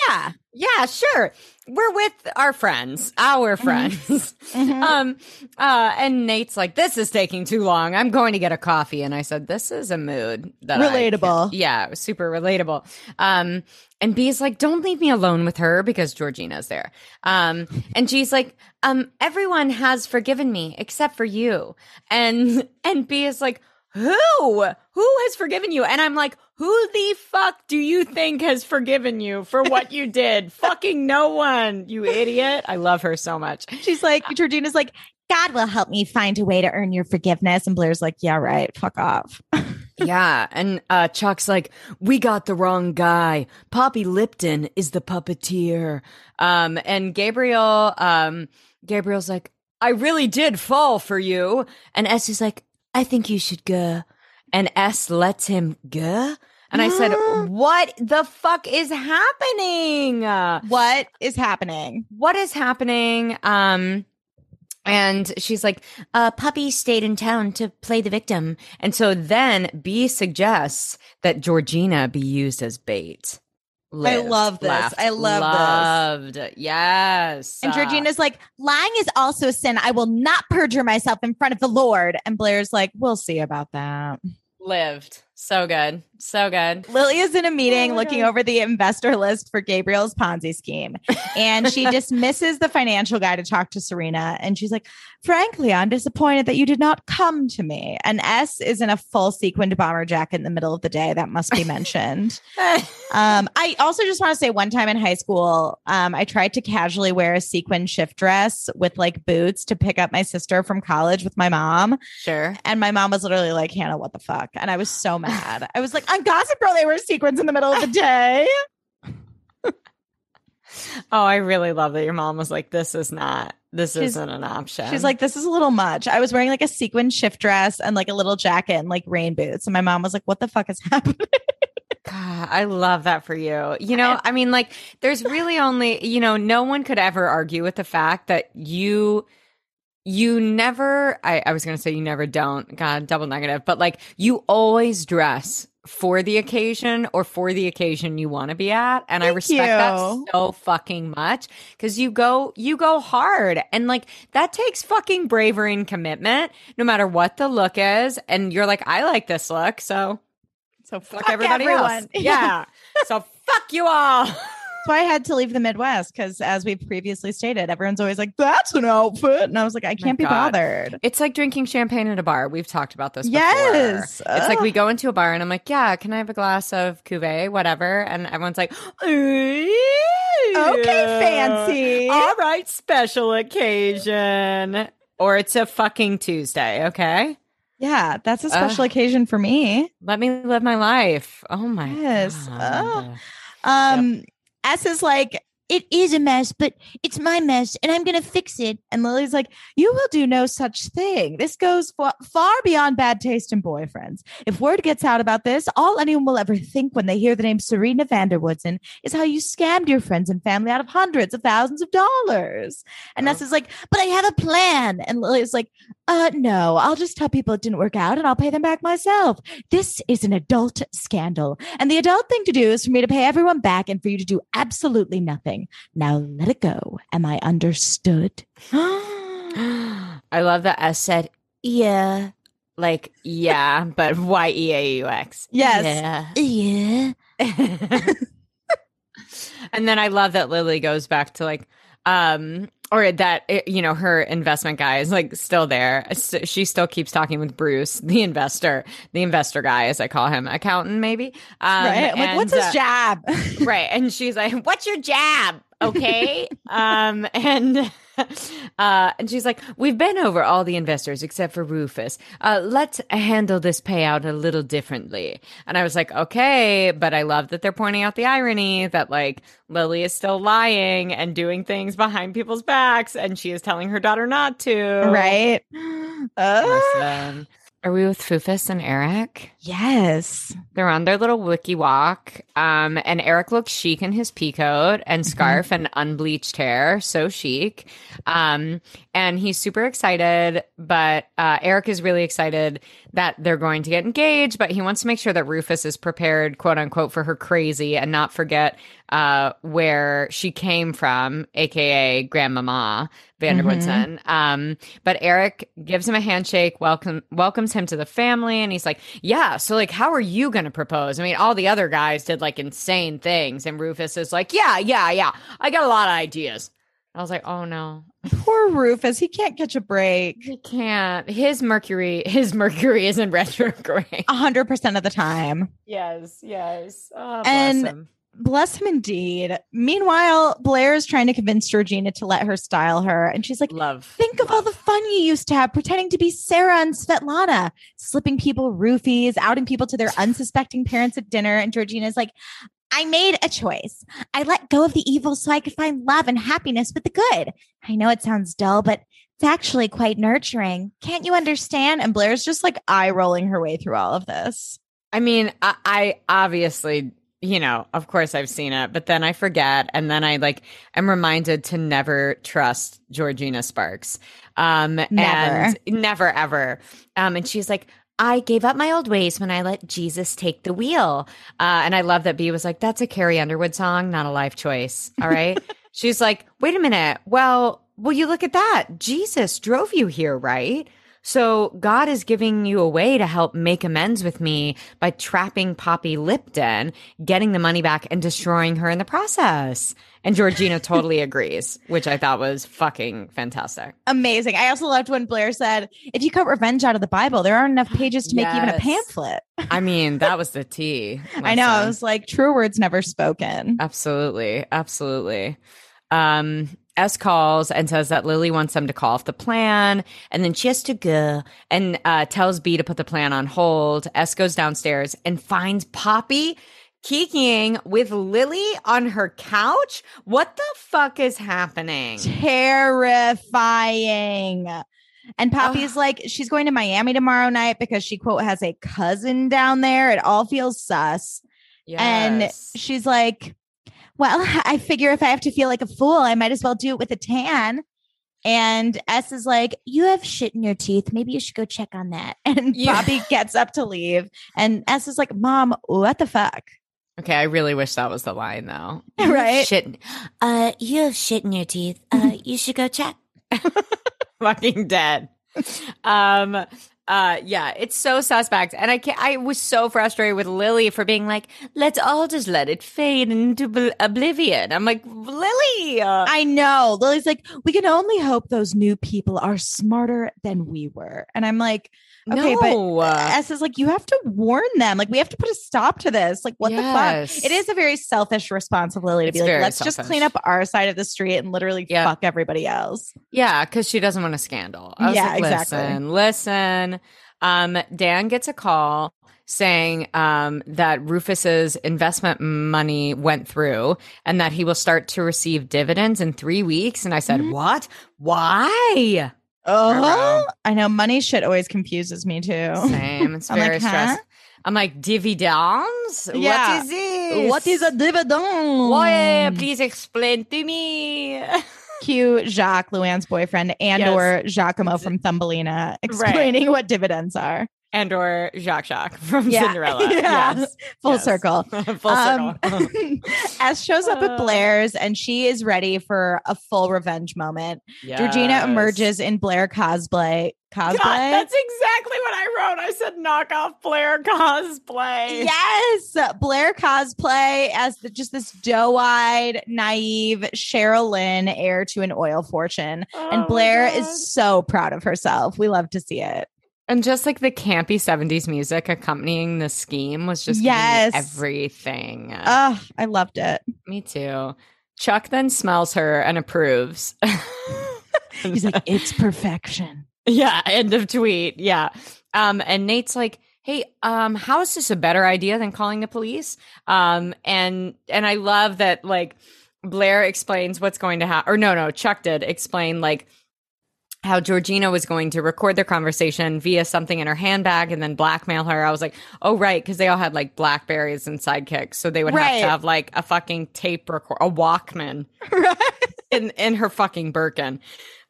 yeah. Yeah, sure. We're with our friends, our friends. Mhm. um, uh, and Nate's like, this is taking too long. I'm going to get a coffee. And I said, this is a mood that Relatable. yeah, it was super relatable. Um, and B is like, don't leave me alone with her because Georgina's there. Um, and G's like, um, everyone has forgiven me except for you. And, and B is like, who? Who has forgiven you? And I'm like, who the fuck do you think has forgiven you for what you did? Fucking no one, you idiot. I love her so much. She's like, Georgina's like, God will help me find a way to earn your forgiveness. And Blair's like, yeah, right. Fuck off. yeah. And uh, Chuck's like, we got the wrong guy. Poppy Lipton is the puppeteer. Um, and Gabriel, um, Gabriel's like, I really did fall for you. And S is like, I think you should go. And S lets him go. And I said, what the fuck is happening? What is happening? what is happening? Um, and she's like, uh, Puppy stayed in town to play the victim. And so then B suggests that Georgina be used as bait. I love this. laughed. I love this. Loved. Yes. And Georgina's like, lying is also a sin. I will not perjure myself in front of the Lord. And Blair's like, we'll see about that. lived. So good. So good. Lily is in a meeting my looking God. over the investor list for Gabriel's Ponzi scheme. And she dismisses the financial guy to talk to Serena. And she's like, frankly, I'm disappointed that you did not come to me. And S is in a full sequined bomber jacket in the middle of the day. That must be mentioned. Um, I also just want to say one time in high school, um, I tried to casually wear a sequin shift dress with like boots to pick up my sister from college with my mom. sure. And my mom was literally like, Hannah, what the fuck? And I was so mad. I was like, on Gossip Girl, they wear sequins in the middle of the day. Oh, I really love that your mom was like, this is not, this She's- isn't an option. She's like, this is a little much. I was wearing like a sequin shift dress and like a little jacket and like rain boots. And my mom was like, what the fuck is happening? God, I love that for you. You know, I mean, like, there's really only, you know, no one could ever argue with the fact that you, you never, I, I was going to say you never don't, God, double negative, but like, you always dress for the occasion or for the occasion you want to be at. And I Thank respect that so fucking much because you go, you go hard. And like, that takes fucking bravery and commitment, no matter what the look is. And you're like, I like this look. So, So fuck, everybody else. Yeah. so fuck you all. So I had to leave the Midwest because, as we've previously stated, everyone's always like, "That's an outfit," and I was like, "I can't be God. bothered." It's like drinking champagne at a bar. We've talked about this before. Yes. It's like we go into a bar and I'm like, yeah, can I have a glass of cuvee, whatever? And everyone's like, okay, fancy. All right, special occasion. Or it's a fucking Tuesday, okay? Yeah, that's a special Ugh. occasion for me. Let me live my life. Oh my Yes. God. Um, S is like, It is a mess, but it's my mess, and I'm gonna fix it. and Lily's like, "You will do no such thing. This goes fa- far beyond bad taste in boyfriends. If word gets out about this, all anyone will ever think when they hear the name Serena van der Woodsen is how you scammed your friends and family out of hundreds of thousands of dollars." And Oh. Ness is like, "But I have a plan." And Lily's like, "Uh, no, I'll just tell people it didn't work out, and I'll pay them back myself. This is an adult scandal, and the adult thing to do is for me to pay everyone back and for you to do absolutely nothing. Now let it go. Am I understood?" I love that S said, yeah. Like, yeah, but Y E A U X. Yes. Yeah. Yeah. and then I love that Lily goes back to like, um, or that eh, you know her investment guy is like still there. She still keeps talking with Bruce, the investor, the investor guy, as I call him, accountant maybe. Um, right? I'm like, and, what's his uh, jab? right? And she's like, "What's your job Okay. um, and uh, and she's like, We've been over all the investors except for Rufus. Uh, let's handle this payout a little differently. And I was like, Okay, but I love that they're pointing out the irony that like Lily is still lying and doing things behind people's backs, and she is telling her daughter not to. Right? Uh, Listen. Are we with Fufus and Eric? yes. They're on their little wiki walk. Um, and Eric looks chic in his pea coat and scarf and unbleached hair. So chic. Um, and he's super excited, but uh, Eric is really excited that they're going to get engaged, but he wants to make sure that Rufus is prepared, quote unquote, for her crazy and not forget uh, where she came from, aka Grandmama van der Woodsen. Um, but Eric gives him a handshake, welcome welcomes him to the family, and he's like, "Yeah, so like, how are you going to propose? I mean, all the other guys did like insane things, and Rufus is like, "Yeah, yeah, yeah, I got a lot of ideas." I was like, "Oh no, Poor Rufus. He can't catch a break. he can't. His Mercury, his Mercury is in retrograde." A hundred percent of the time. yes, yes. Oh, bless And- him. Bless him indeed. Meanwhile, Blair is trying to convince Georgina to let her style her. And she's like, love. Think of all the fun you used to have pretending to be Sarah and Svetlana, slipping people roofies, outing people to their unsuspecting parents at dinner. And Georgina's like, I made a choice. I let go of the evil so I could find love and happiness with the good. I know it sounds dull, but it's actually quite nurturing. Can't you understand? And Blair's just like eye rolling her way through all of this. I mean, I, I obviously, you know, of course I've seen it, but then I forget. And then I like, I'm reminded to never trust Georgina Sparks. Um, Never. and never ever. Um, and she's like, I gave up my old ways when I let Jesus take the wheel. Uh, and I love that B was like, that's a Carrie Underwood song, not a life choice. All right. she's like, wait a minute. Well, well, you look at that. Jesus drove you here, right? So God is giving you a way to help make amends with me by trapping Poppy Lipton, getting the money back and destroying her in the process. And Georgina totally agrees, which I thought was fucking fantastic. Amazing. I also loved when Blair said, if you cut revenge out of the Bible, there aren't enough pages to make even a pamphlet. I mean, that was the tea. I know. I Listen. was like, true words never spoken. Absolutely. Absolutely. Um, S calls and says that Lily wants them to call off the plan, and then she has to go and uh, tells B to put the plan on hold. S goes downstairs and finds Poppy kikiing with Lily on her couch. What the fuck is happening? Terrifying. And Poppy's like, she's going to Miami tomorrow night because she, quote, has a cousin down there. It all feels sus. And she's like, well, I figure if I have to feel like a fool, I might as well do it with a tan. And S is like, you have shit in your teeth. Maybe you should go check on that. And Yeah. Poppy gets up to leave. And S is like, Mom, what the fuck? okay, I really wish that was the line though. Right? Shit. Uh, you have shit in your teeth. Uh, you should go check. fucking dead. Um uh yeah, it's so suspect. And I can I was so frustrated with Lily for being like, let's all just let it fade into bl- oblivion. I'm like, Lily. I know. Lily's like, we can only hope those new people are smarter than we were. And I'm like, okay, but no. S is like, you have to warn them. Like, we have to put a stop to this. Like, what Yes. the fuck? It is a very selfish responsibility to It's be like, let's just clean up our side of the street and literally Yeah. fuck everybody else. Yeah, because she doesn't want a scandal. I was Yeah, like, exactly. listen, listen. Um, Dan gets a call saying um, that Rufus's investment money went through and that he will start to receive dividends in three weeks. And I said, Mhm. what? Why? Oh, I know. Money shit always confuses me too. Same. It's I'm like, very huh? stressful. I'm like, dividends? Yeah. What is this? What is a dividend? Why? Please explain to me. Cue Jacques, Luann's boyfriend, and Yes. or Jacquimo from Thumbelina explaining what dividends are. And or Jacques Jacques from Yeah. Cinderella. Yeah. Yes. Full Yes. circle. Full circle. Um, S shows up Uh. at Blair's and she is ready for a full revenge moment. Georgina emerges in Blair cosplay. Cosplay? God, that's exactly what I wrote. I said knockoff Blair cosplay. Yes, Blair cosplay as the, just this doe-eyed, naive Cheryl Lynn, heir to an oil fortune, Oh and Blair is so proud of herself. We love to see it. And just like the campy 70s music accompanying the scheme was just Yes. everything. Oh, I loved it. me too. Chuck then smells her and approves. He's like, it's perfection. Yeah, end of tweet. Yeah. Um, and Nate's like, hey, um, how is this a better idea than calling the police? Um, and and I love that like Blair explains what's going to happen. Or no, no, Chuck did explain like how Georgina was going to record their conversation via something in her handbag and then blackmail her. I was like, oh right, because they all had like Blackberries and sidekicks, so they would have to have like a fucking tape record, a Walkman in in her fucking Birkin.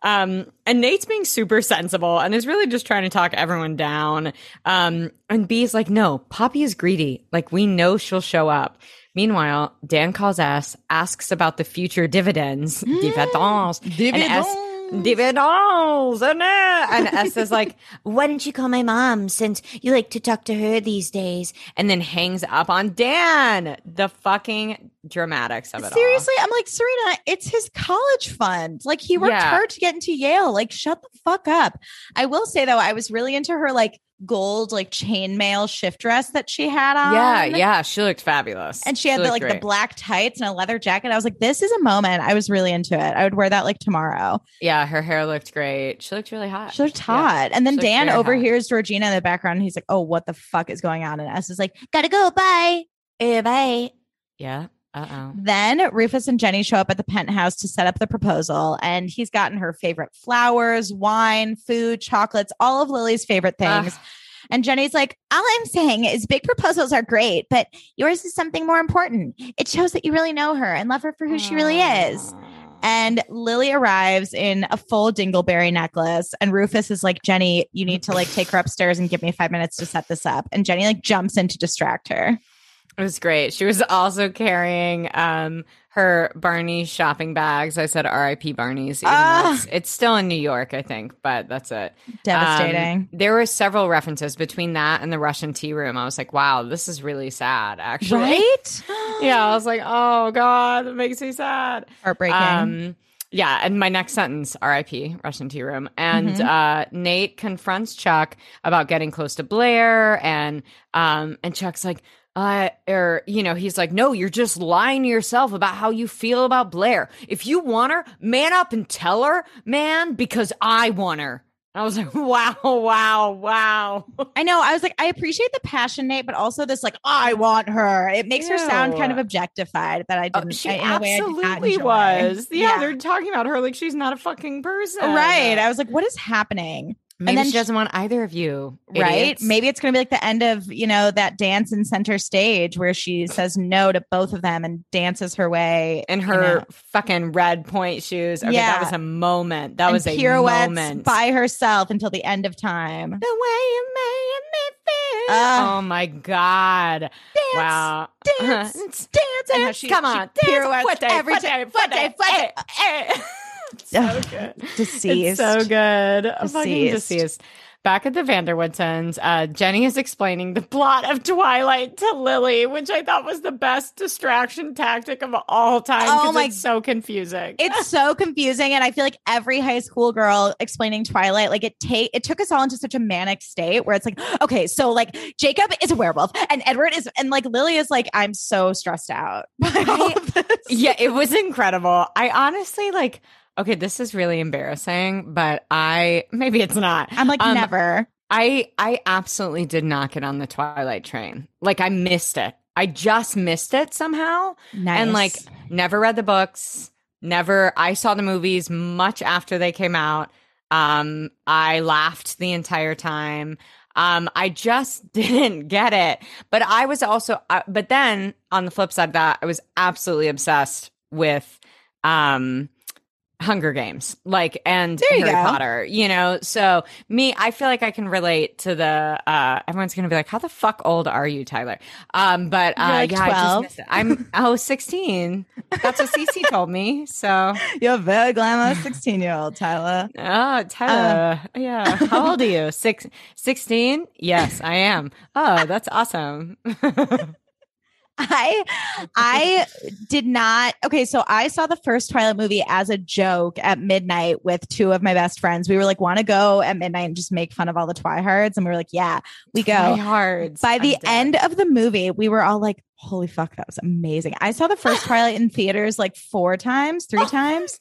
Um, and Nate's being super sensible and is really just trying to talk everyone down. Um, and B's like, no, Poppy is greedy. Like we know she'll show up. Meanwhile, Dan calls S, asks about the future dividends, dividends, and S, dividends, and, uh, and S is like, why didn't you call my mom since you like to talk to her these days? And then hangs up on Dan. The fucking dramatics of it all. Seriously, I'm like, Serena, it's his college fund. Like he worked Yeah. hard to get into Yale. Like, shut the fuck up. I will say though, I was really into her like gold, like chainmail shift dress that she had on. Yeah, yeah, she looked fabulous, And she had the, looked like the black tights and a leather jacket. I was like, this is a moment. I was really into it. I would wear that like tomorrow. Yeah, her hair looked great. She looked really hot. She looked Yeah. hot. And then Dan very hot. overhears Georgina in the background. He's like, oh, what the fuck is going on? And S is like, Gotta go. Bye. Eh, bye. Yeah. Uh oh. Then Rufus and Jenny show up at the penthouse to set up the proposal, and he's gotten her favorite flowers, wine, food, chocolates, all of Lily's favorite things. And Jenny's like, All I'm saying is big proposals are great, but yours is something more important. It shows that you really know her and love her for who she really is. and Lily arrives in a full dingleberry necklace, and Rufus is like, Jenny, you need to like take her upstairs and give me five minutes to set this up. And Jenny like jumps in to distract her. It was great. She was also carrying um her Barney shopping bags. I said R.I.P. Barney's. Ah. it's, it's still in New York, I think, but that's it. Devastating. Um, there were several references between that and the Russian tea room. I was like, wow, this is really sad, actually. right? Yeah, I was like, oh god, it makes me sad. Heartbreaking. Um, yeah, and my next sentence, R.I.P. Russian tea room. And Mhm. uh, Nate confronts Chuck about getting close to Blair, and um, and Chuck's like, uh, or you know, he's like, no, you're just lying to yourself about how you feel about Blair. If you want her, man up and tell her, man, because I want her. I was like, wow, wow, wow. I know. I was like, I appreciate the passion, Nate, but also this like, I want her. It makes her sound kind of objectified. That I Uh, didn't. she in a I absolutely was. Yeah, Yeah. they're talking about her like she's not a fucking person. right. I was like, what is happening? Maybe then she she- doesn't want either of you. right? idiots. Maybe it's going to be like the end of, you know, that dance in center stage where she says no to both of them and dances her way in you her know, fucking red point shoes. Okay, Yeah. that was a moment. That and was a pirouettes moment. by herself until the end of time. the way you made me feel. Ah. oh my god! wow, dance, Dance. Dance, And she, come she on, pirouettes pirouettes every every time. time, Foot day, foot day. So good. Deceased. It's so good. Fucking Deceased. deceased. Back at the van der Woodsens, uh, Jenny is explaining the plot of Twilight to Lily, which I thought was the best distraction tactic of all time. Oh my- it's so confusing. It's so confusing, and I feel like every high school girl explaining Twilight, like it take it took us all into such a manic state where it's like, okay, so like Jacob is a werewolf, and Edward is, and like Lily is like, I'm so stressed out by all of this. yeah, it was incredible. I honestly like. Okay, this is really embarrassing, but I maybe it's not. I'm like, Um, never. I I absolutely did not get on the Twilight train. Like I missed it. I just missed it somehow. Nice. And like never read the books. Never I saw the movies much after they came out. Um I laughed the entire time. Um I just didn't get it. But I was also uh, but then on the flip side of that I was absolutely obsessed with um Hunger Games, like and Harry go. Potter, you know. So me, I feel like I can relate to the. uh Everyone's gonna be like, "How the fuck old are you, Tyler?" Um, but uh, like yeah, I 12. just. I'm oh 16. That's what Cece told me. So You're a very glamorous 16 year old, Tyler. oh, Tyler, Uh. yeah. How old are you? Six, 16? Yes, I am. Oh, that's awesome. I I did not. Okay, so I saw the first Twilight movie as a joke at midnight with two of my best friends. We were like, want to go at midnight and just make fun of all the Twihards, and we were like, yeah, we go. Tryhards. By the end of the movie, we were all like, holy fuck, that was amazing. I saw the first Twilight in theaters like four times, three times.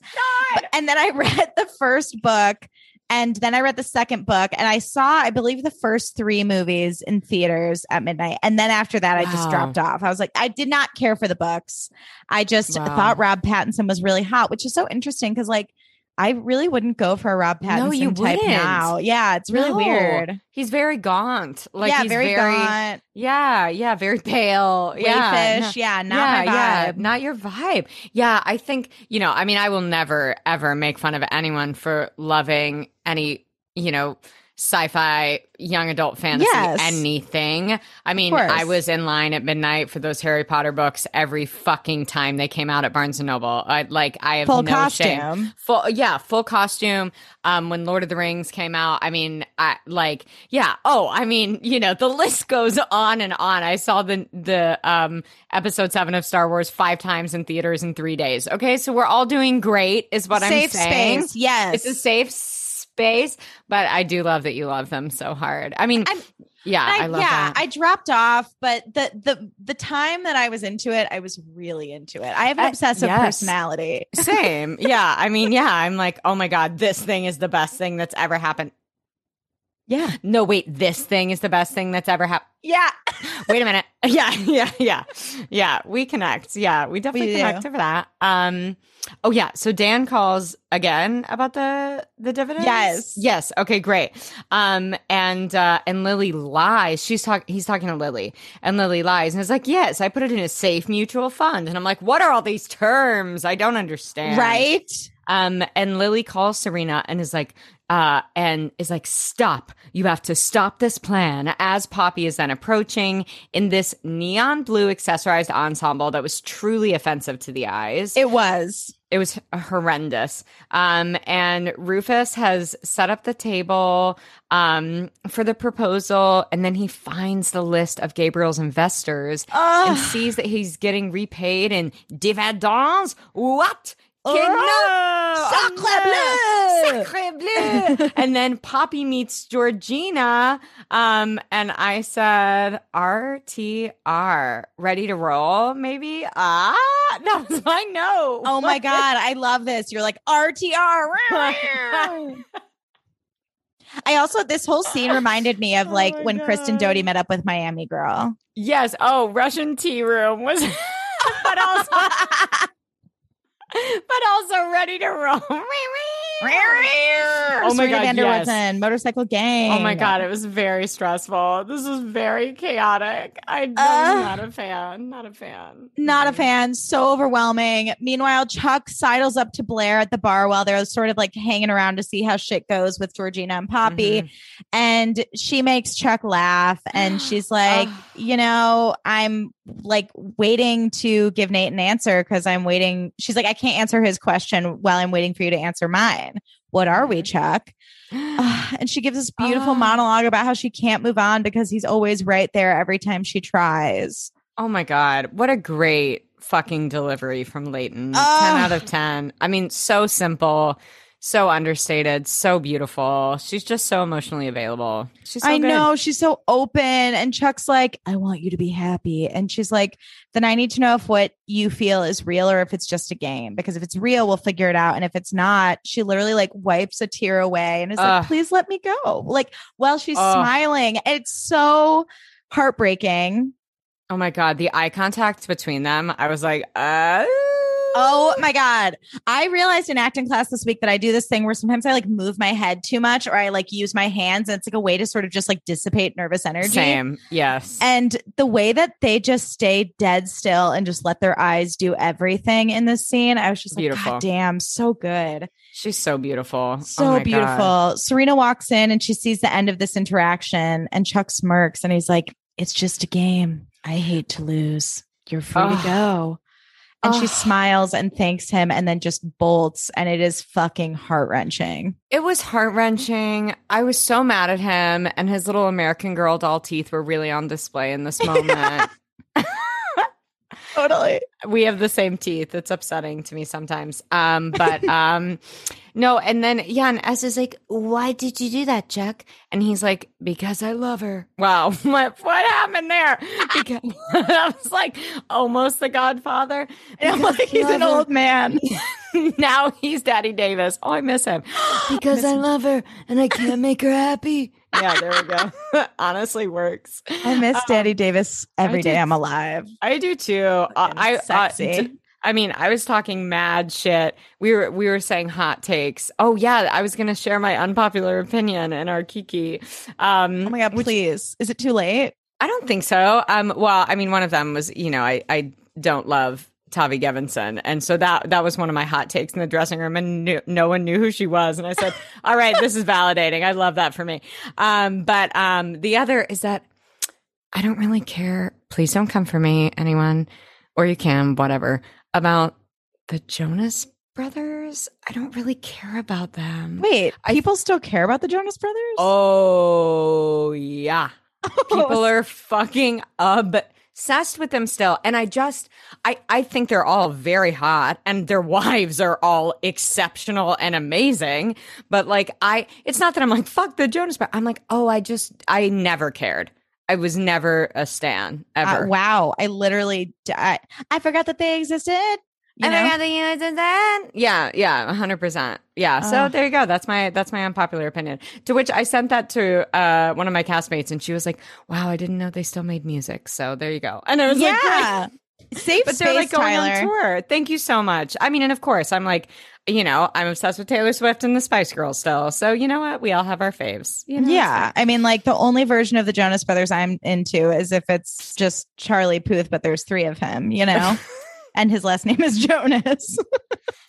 But- and then I read the first book and then I read the second book and I saw, I believe, the first three movies in theaters at midnight. And then after that, I just dropped off. I was like, I did not care for the books. I just Wow. thought Rob Pattinson was really hot, which is so interesting because, like, I really wouldn't go for a Rob Pattinson No, you type wouldn't. now. Yeah, it's really No. weird. He's very gaunt. Like yeah, he's very, gaunt, Yeah, yeah, very pale. Yeah, wayfish. Yeah, not my yeah, not your vibe. Yeah, I think, you know, I mean, I will never ever make fun of anyone for loving any, you know, sci-fi young adult fantasy Yes. anything. I mean. I was in line at midnight for those Harry Potter books every fucking time they came out at Barnes and Noble. I like I have Full no shame. costume. Full yeah, full costume. Um when Lord of the Rings came out, I mean, I like yeah, oh, I mean, you know, the list goes on and on. I saw the the um episode 7 of Star Wars 5 times in theaters in 3 days. Okay, so we're all doing great is what Safe I'm saying. space. Yes. It's a safe space, but I do love that you love them so hard. I mean, I'm- yeah, I, I, love yeah, that. I dropped off, but the the the time that I was into it, I was really into it. I have an Uh, obsessive yes. personality. Same. Yeah. I mean, yeah, I'm like, oh my God, this thing is the best thing that's ever happened. Yeah. No, wait, this thing is the best thing that's ever happened. Yeah. Wait a minute. Yeah, yeah, yeah. Yeah, we connect. Yeah, we definitely We connect over that. Um oh yeah, so Dan calls again about the the dividends? Yes. Yes. Okay, great. Um and uh and Lily lies. She's talking he's talking to Lily and Lily lies and is like, "Yes, I put it in a safe mutual fund." And I'm like, "What are all these terms? I don't understand." Right. Um, and Lily calls Serena and is like, uh, and is like, stop. You have to stop this plan as Poppy is then approaching in this neon blue accessorized ensemble that was truly offensive to the eyes. It was. It was horrendous. Um, and Rufus has set up the table um, for the proposal, and then he finds the list of Gabriel's investors and sees that he's getting repaid in dividends. What? Oh, no! Sacre Oh, no! Sacre bleu! and then Poppy meets Georgina. Um, and I said, RTR, ready to roll, maybe? Ah, that was my no. Oh my god, I love this. You're like RTR. I also this whole scene reminded me of Oh like my when Kristen God. Doute met up with Miami Girl. Yes. Oh, Russian tea room was, but also, but also ready to roll. oh my God, Van yes. Motorcycle gang. Oh my god, it was very stressful. This was very chaotic. I, I'm Uh. not a fan. Not a fan. Not a fan. So overwhelming. Meanwhile, Chuck sidles up to Blair at the bar while they're sort of like hanging around to see how shit goes with Georgina and Poppy. Mhm. And she makes Chuck laugh and she's like, Ugh. you know, I'm like waiting to give Nate an answer because I'm waiting. She's like, I can't answer his question while I'm waiting for you to answer mine. What are we, Chuck? Ugh, and she gives this beautiful Ah. monologue about how she can't move on because he's always right there every time she tries. Oh my god, what a great fucking delivery from Leighton. Ugh. 10 out of 10. I mean, so simple, so understated, so beautiful. She's just so emotionally available. She's so I good. know she's so open, and Chuck's like, "I want you to be happy," and she's like, "Then I need to know if what you feel is real or if it's just a game. Because if it's real, we'll figure it out, and if it's not, she literally like wipes a tear away and is like, "Please let me go." Like while she's Ugh. smiling, it's so heartbreaking. Oh my god, the eye contact between them. I was like, uh Oh my God. I realized in acting class this week that I do this thing where sometimes I like move my head too much or I like use my hands and it's like a way to sort of just like dissipate nervous energy. Same. Yes. And the way that they just stay dead still and just let their eyes do everything in this scene, I was just like, Beautiful. God damn, so good. She's so beautiful. Oh So God. beautiful. Serena walks in and she sees the end of this interaction and Chuck smirks and he's like, It's just a game. I hate to lose. You're free Ugh. to go. And she smiles and thanks him and then just bolts. And it is fucking heart wrenching. It was heart wrenching. I was so mad at him, and his little American Girl doll teeth were really on display in this moment. Totally. we have the same teeth. It's upsetting to me sometimes. Um, but um, no, and then yeah, and S is like, "Why did you do that, Chuck?" And he's like, "Because I love her." Wow, what what happened there? Because I was like almost the Godfather. And I'm like, he's an her. old man. now he's Daddy Davis. Oh, I miss him because I love her and I can't make her happy. Yeah, there we go. Honestly, works. I miss Daddy Davis every day I'm alive. I do too. Uh, I uh, sexy. d- I mean, I was talking mad shit. We were we were saying hot takes. Oh yeah, I was gonna share my unpopular opinion in our Kiki. Um, Oh my god, please. Is it too late? I don't think so. Um, well, I mean, one of them was you know I I don't love Tavi Gevinson, and so that that was one of my hot takes in the dressing room, and knew, no one knew who she was, and I said, all right, this is validating. I love that for me. Um, but um, the other is that I don't really care. Please don't come for me, anyone, or you can, whatever, about the Jonas brothers. I don't really care about them. Wait, I- people still care about the Jonas Brothers? Oh, yeah. People are fucking obsessed with them still. And I just, I, I think they're all very hot and their wives are all exceptional and amazing. But like, I, it's not that I'm like, fuck the Jonas, but I'm like, oh, I just, I never cared. I was never a stan Uh, ever. wow, I literally, I, I forgot that they existed. You And know? I got the units and then yeah, yeah, hundred percent, yeah. So there you go. That's my that's my unpopular opinion. To which I sent that to uh, one of my castmates, and she was like, "Wow, I didn't know they still made music." So there you go. And I was like, yeah, safe but space, they're like going Tyler. on tour. Thank you so much. I mean, and of course, I'm like, you know, I'm obsessed with Taylor Swift and the Spice Girls still. So you know what? We all have our faves. You know, Yeah, I mean, like the only version of the Jonas Brothers I'm into is if it's just Charlie Puth, but there's three of him, you know, and his last name is Jonas.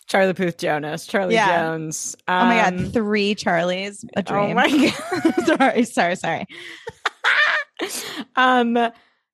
Charlie Puth Jonas, Charlie Yeah. Jones. oh my Um, god, three Charlies, a dream. Oh my god. sorry, sorry, sorry. um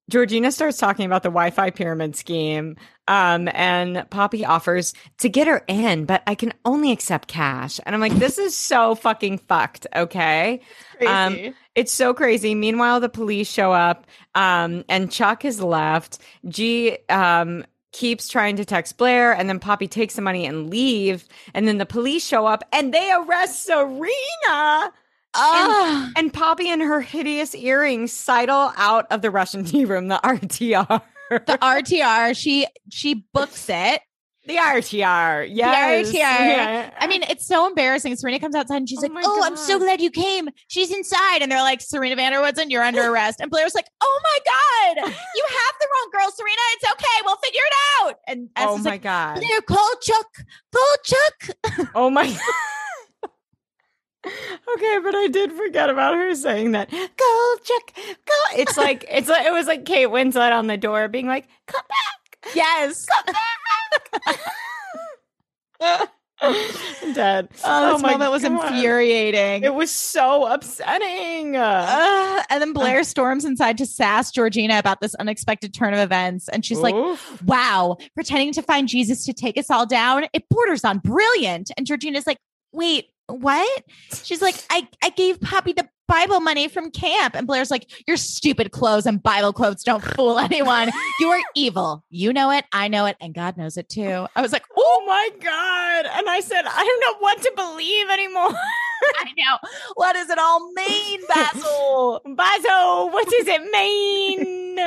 Georgina starts talking about the Wi-Fi pyramid scheme. Um, and Poppy offers to get her in, but I can only accept cash. And I'm like, this is so fucking fucked. Okay. Um, it's so crazy. Meanwhile, the police show up, um, and Chuck has left. G, um, keeps trying to text Blair, and then Poppy takes the money and leave. And then the police show up and they arrest Serena. Ah, And Poppy and her hideous earrings sidle out of the Russian tea room, the RTR. the RTR, she she books it. The RTR. Yes. The RTR. Yeah. I mean, it's so embarrassing. Serena comes outside and she's Oh like, "Oh, I'm so glad you came. She's inside." And they're like, "Serena van der Woodsen, you're under arrest." And Blair's like, "Oh my god, you have the wrong girl, Serena. It's okay. We'll figure it out." And oh my like, God. "Blair, call Chuck. Call Chuck." Oh my God. Okay, but I did forget about her saying that. Go, Chuck, go. It's like it's like it was like Kate Winslet on the door being like, "Come back, Yes. I'm dead." Oh, this my moment was God. infuriating. It was so upsetting. Uh, and then Blair storms inside to sass Georgina about this unexpected turn of events. And she's like, wow, pretending to find Jesus to take us all down. It borders on brilliant. And Georgina's like, wait, what? She's like, I, I gave Poppy the Bible money from camp. And Blair's like, your stupid clothes and Bible quotes don't fool anyone. You are evil. You know it. I know it. And God knows it too. I was like, Oh my god! And I said, I don't know what to believe anymore. I know. What does it all mean, Basil? Basil, what does it mean?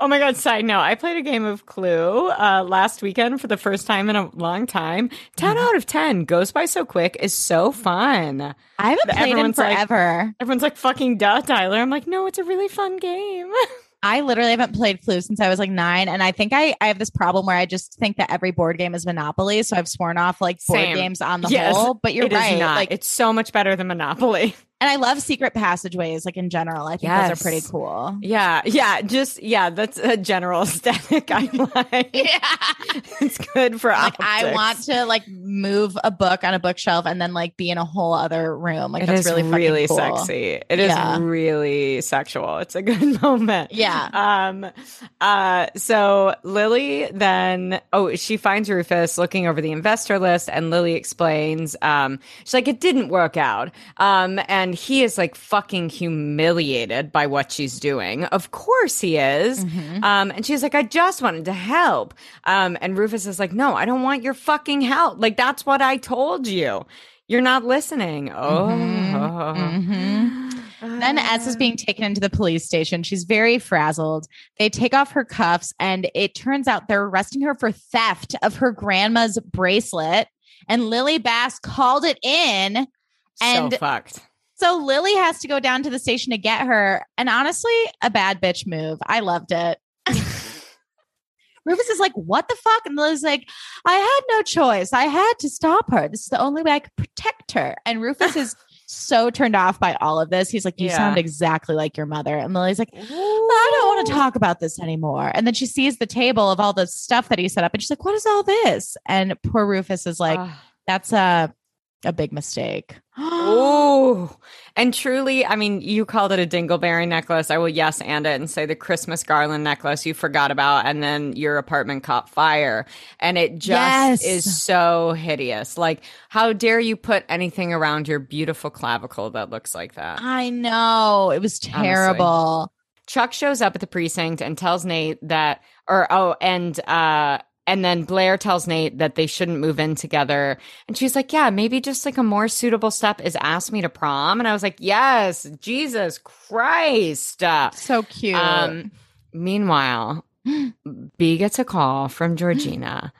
oh my god, side note, I played a game of Clue uh, last weekend for the first time in a long time. 10 out of 10 goes by so quick is so fun. I haven't played in everyone's like- forever. Everyone's like, fucking duh, Tyler. I'm like, no, it's a really fun game. I literally haven't played Clue since I was like nine. And I think I, I have this problem where I just think that every board game is Monopoly. So I've sworn off like board Same. games on the Yes, whole. But you're It is right. not. Like, it's so much better than Monopoly. And I love secret passageways, like in general. I think those are pretty cool. Yeah, yeah, just yeah, that's a general aesthetic I like. Yeah. It's good for Like I want to like move a book on a bookshelf and then like be in a whole other room. Like It that's is really really, cool. sexy. It is Yeah. really sexual. It's a good moment. Yeah. Um uh so Lily then oh she finds Rufus looking over the investor list and Lily explains um she's like it didn't work out. Um and And he is like fucking humiliated by what she's doing. Of course he is. Mhm. Um, and she's like, I just wanted to help. Um, and Rufus is like, No, I don't want your fucking help. Like, that's what I told you. You're not listening. Oh. Mhm. Then S is being taken into the police station. She's very frazzled. They take off her cuffs, and it turns out they're arresting her for theft of her grandma's bracelet. And Lily Bass called it in. and- so fucked. So Lily has to go down to the station to get her. And honestly, a bad bitch move. I loved it. Rufus is like, what the fuck? And Lily's like, I had no choice. I had to stop her. This is the only way I could protect her. And Rufus is so turned off by all of this. He's like, You Yeah. sound exactly like your mother. And Lily's like, I don't want to talk about this anymore. And then she sees the table of all the stuff that he set up and she's like, What is all this? And poor Rufus is like. That's a a big mistake. Oh, and truly, I mean, you called it a dingleberry necklace. I will yes and it and say the Christmas garland necklace you forgot about, and then your apartment caught fire. And it just Yes. is so hideous. Like, how dare you put anything around your beautiful clavicle that looks like that? I know. It was terrible. Chuck shows up at the precinct and tells Nate that, or oh, and uh, and then Blair tells Nate that they shouldn't move in together. And she's like, "Yeah, maybe just like a more suitable step is ask me to prom." And I was like, "Yes, Jesus Christ!" So cute. um, meanwhile, B gets a call from Georgina,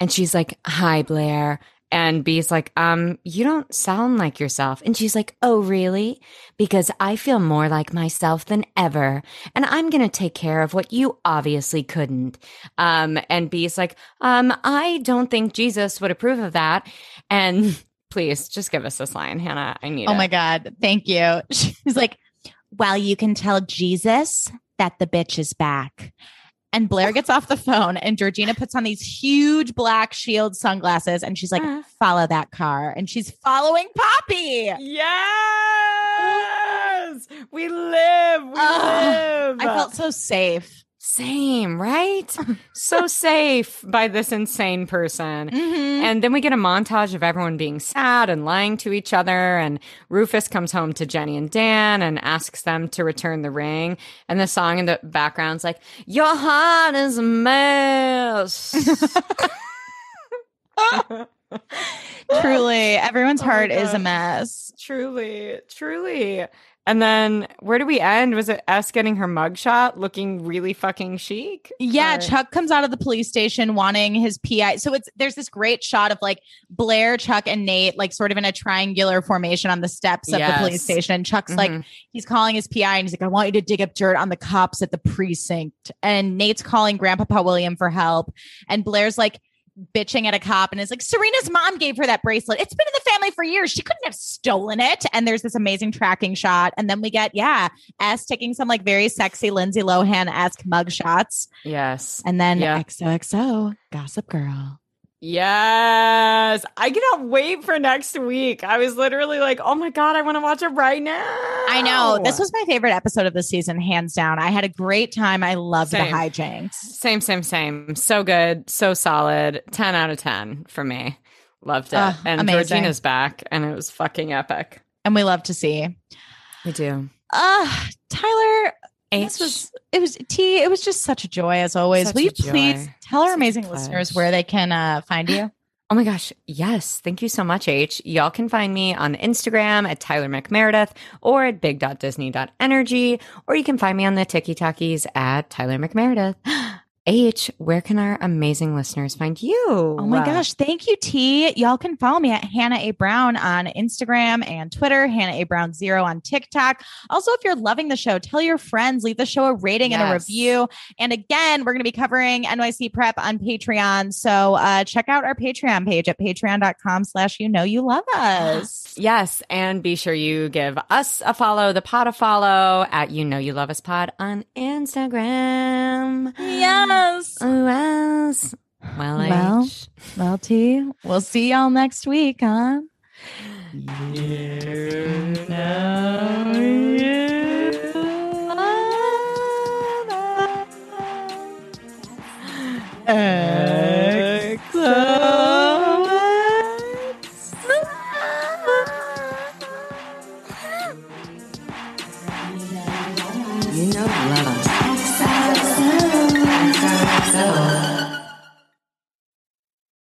and she's like, "Hi, Blair." And B's like, um, you don't sound like yourself. And she's like, oh, really? Because I feel more like myself than ever. And I'm going to take care of what you obviously couldn't. Um, and B's like, um, I don't think Jesus would approve of that. And please just give us this line, Hannah. I need oh it. my God. Thank you. She's like, Well, you can tell Jesus that the bitch is back. And Blair gets off the phone, and Georgina puts on these huge black shield sunglasses, and she's like, Uh. Follow that car. And she's following Poppy. Yes, we live. We live. I felt so safe. Same, right? so safe by this insane person. Mhm. And then we get a montage of everyone being sad and lying to each other. And Rufus comes home to Jenny and Dan and asks them to return the ring. And the song in the background's like, Your heart is a mess. Truly, everyone's Oh heart is a mess. truly, truly. And then where do we end? Was it us getting her mugshot looking really fucking chic? Yeah, Or- Chuck comes out of the police station wanting his PI. So it's there's this great shot of like Blair, Chuck, and Nate, like sort of in a triangular formation on the steps of the police station. And Chuck's like, Mhm. he's calling his PI and he's like, I want you to dig up dirt on the cops at the precinct. And Nate's calling Grandpapa William for help. And Blair's like bitching at a cop and is like, Serena's mom gave her that bracelet. It's been in the family for years. She couldn't have stolen it. And there's this amazing tracking shot. And then we get, yeah, S taking some like very sexy Lindsay Lohan esque mug shots. Yes. And then Yeah. XOXO, Gossip Girl. Yes. I cannot wait for next week. I was literally like, oh my God, I want to watch it right now. I know. This was my favorite episode of the season, hands down. I had a great time. I loved Same. the hijinks. Same, same, same. So good. So solid. 10 out of 10 for me. Loved it. Ugh, and amazing. Georgina's back and it was fucking epic. And we love to see. We do. Uh Tyler, H. this was it was T, it was just such a joy as always. Such Will you please tell our Such amazing listeners where they can uh, find you? Oh my gosh. Yes. Thank you so much, H. Y'all can find me on Instagram at Tyler McMeredith or at big.disney.energy, or you can find me on the TikTokies at Tyler McMeredith. H, where can our amazing listeners find you? Oh my gosh. Thank you, T. Y'all can follow me at Hannah A. Brown on Instagram and Twitter, Hannah A. Brown Zero on TikTok. Also, if you're loving the show, tell your friends, leave the show a rating and a review. And again, we're going to be covering NYC Prep on Patreon. So uh, check out our Patreon page at patreon.com slash you know you love us. Yes, and be sure you give us a follow, the pod a follow at You Know You Love Us Pod on Instagram. Yes. Oh, Who else? Well, Well, H. Well, T, we'll see y'all next week, huh? Uh,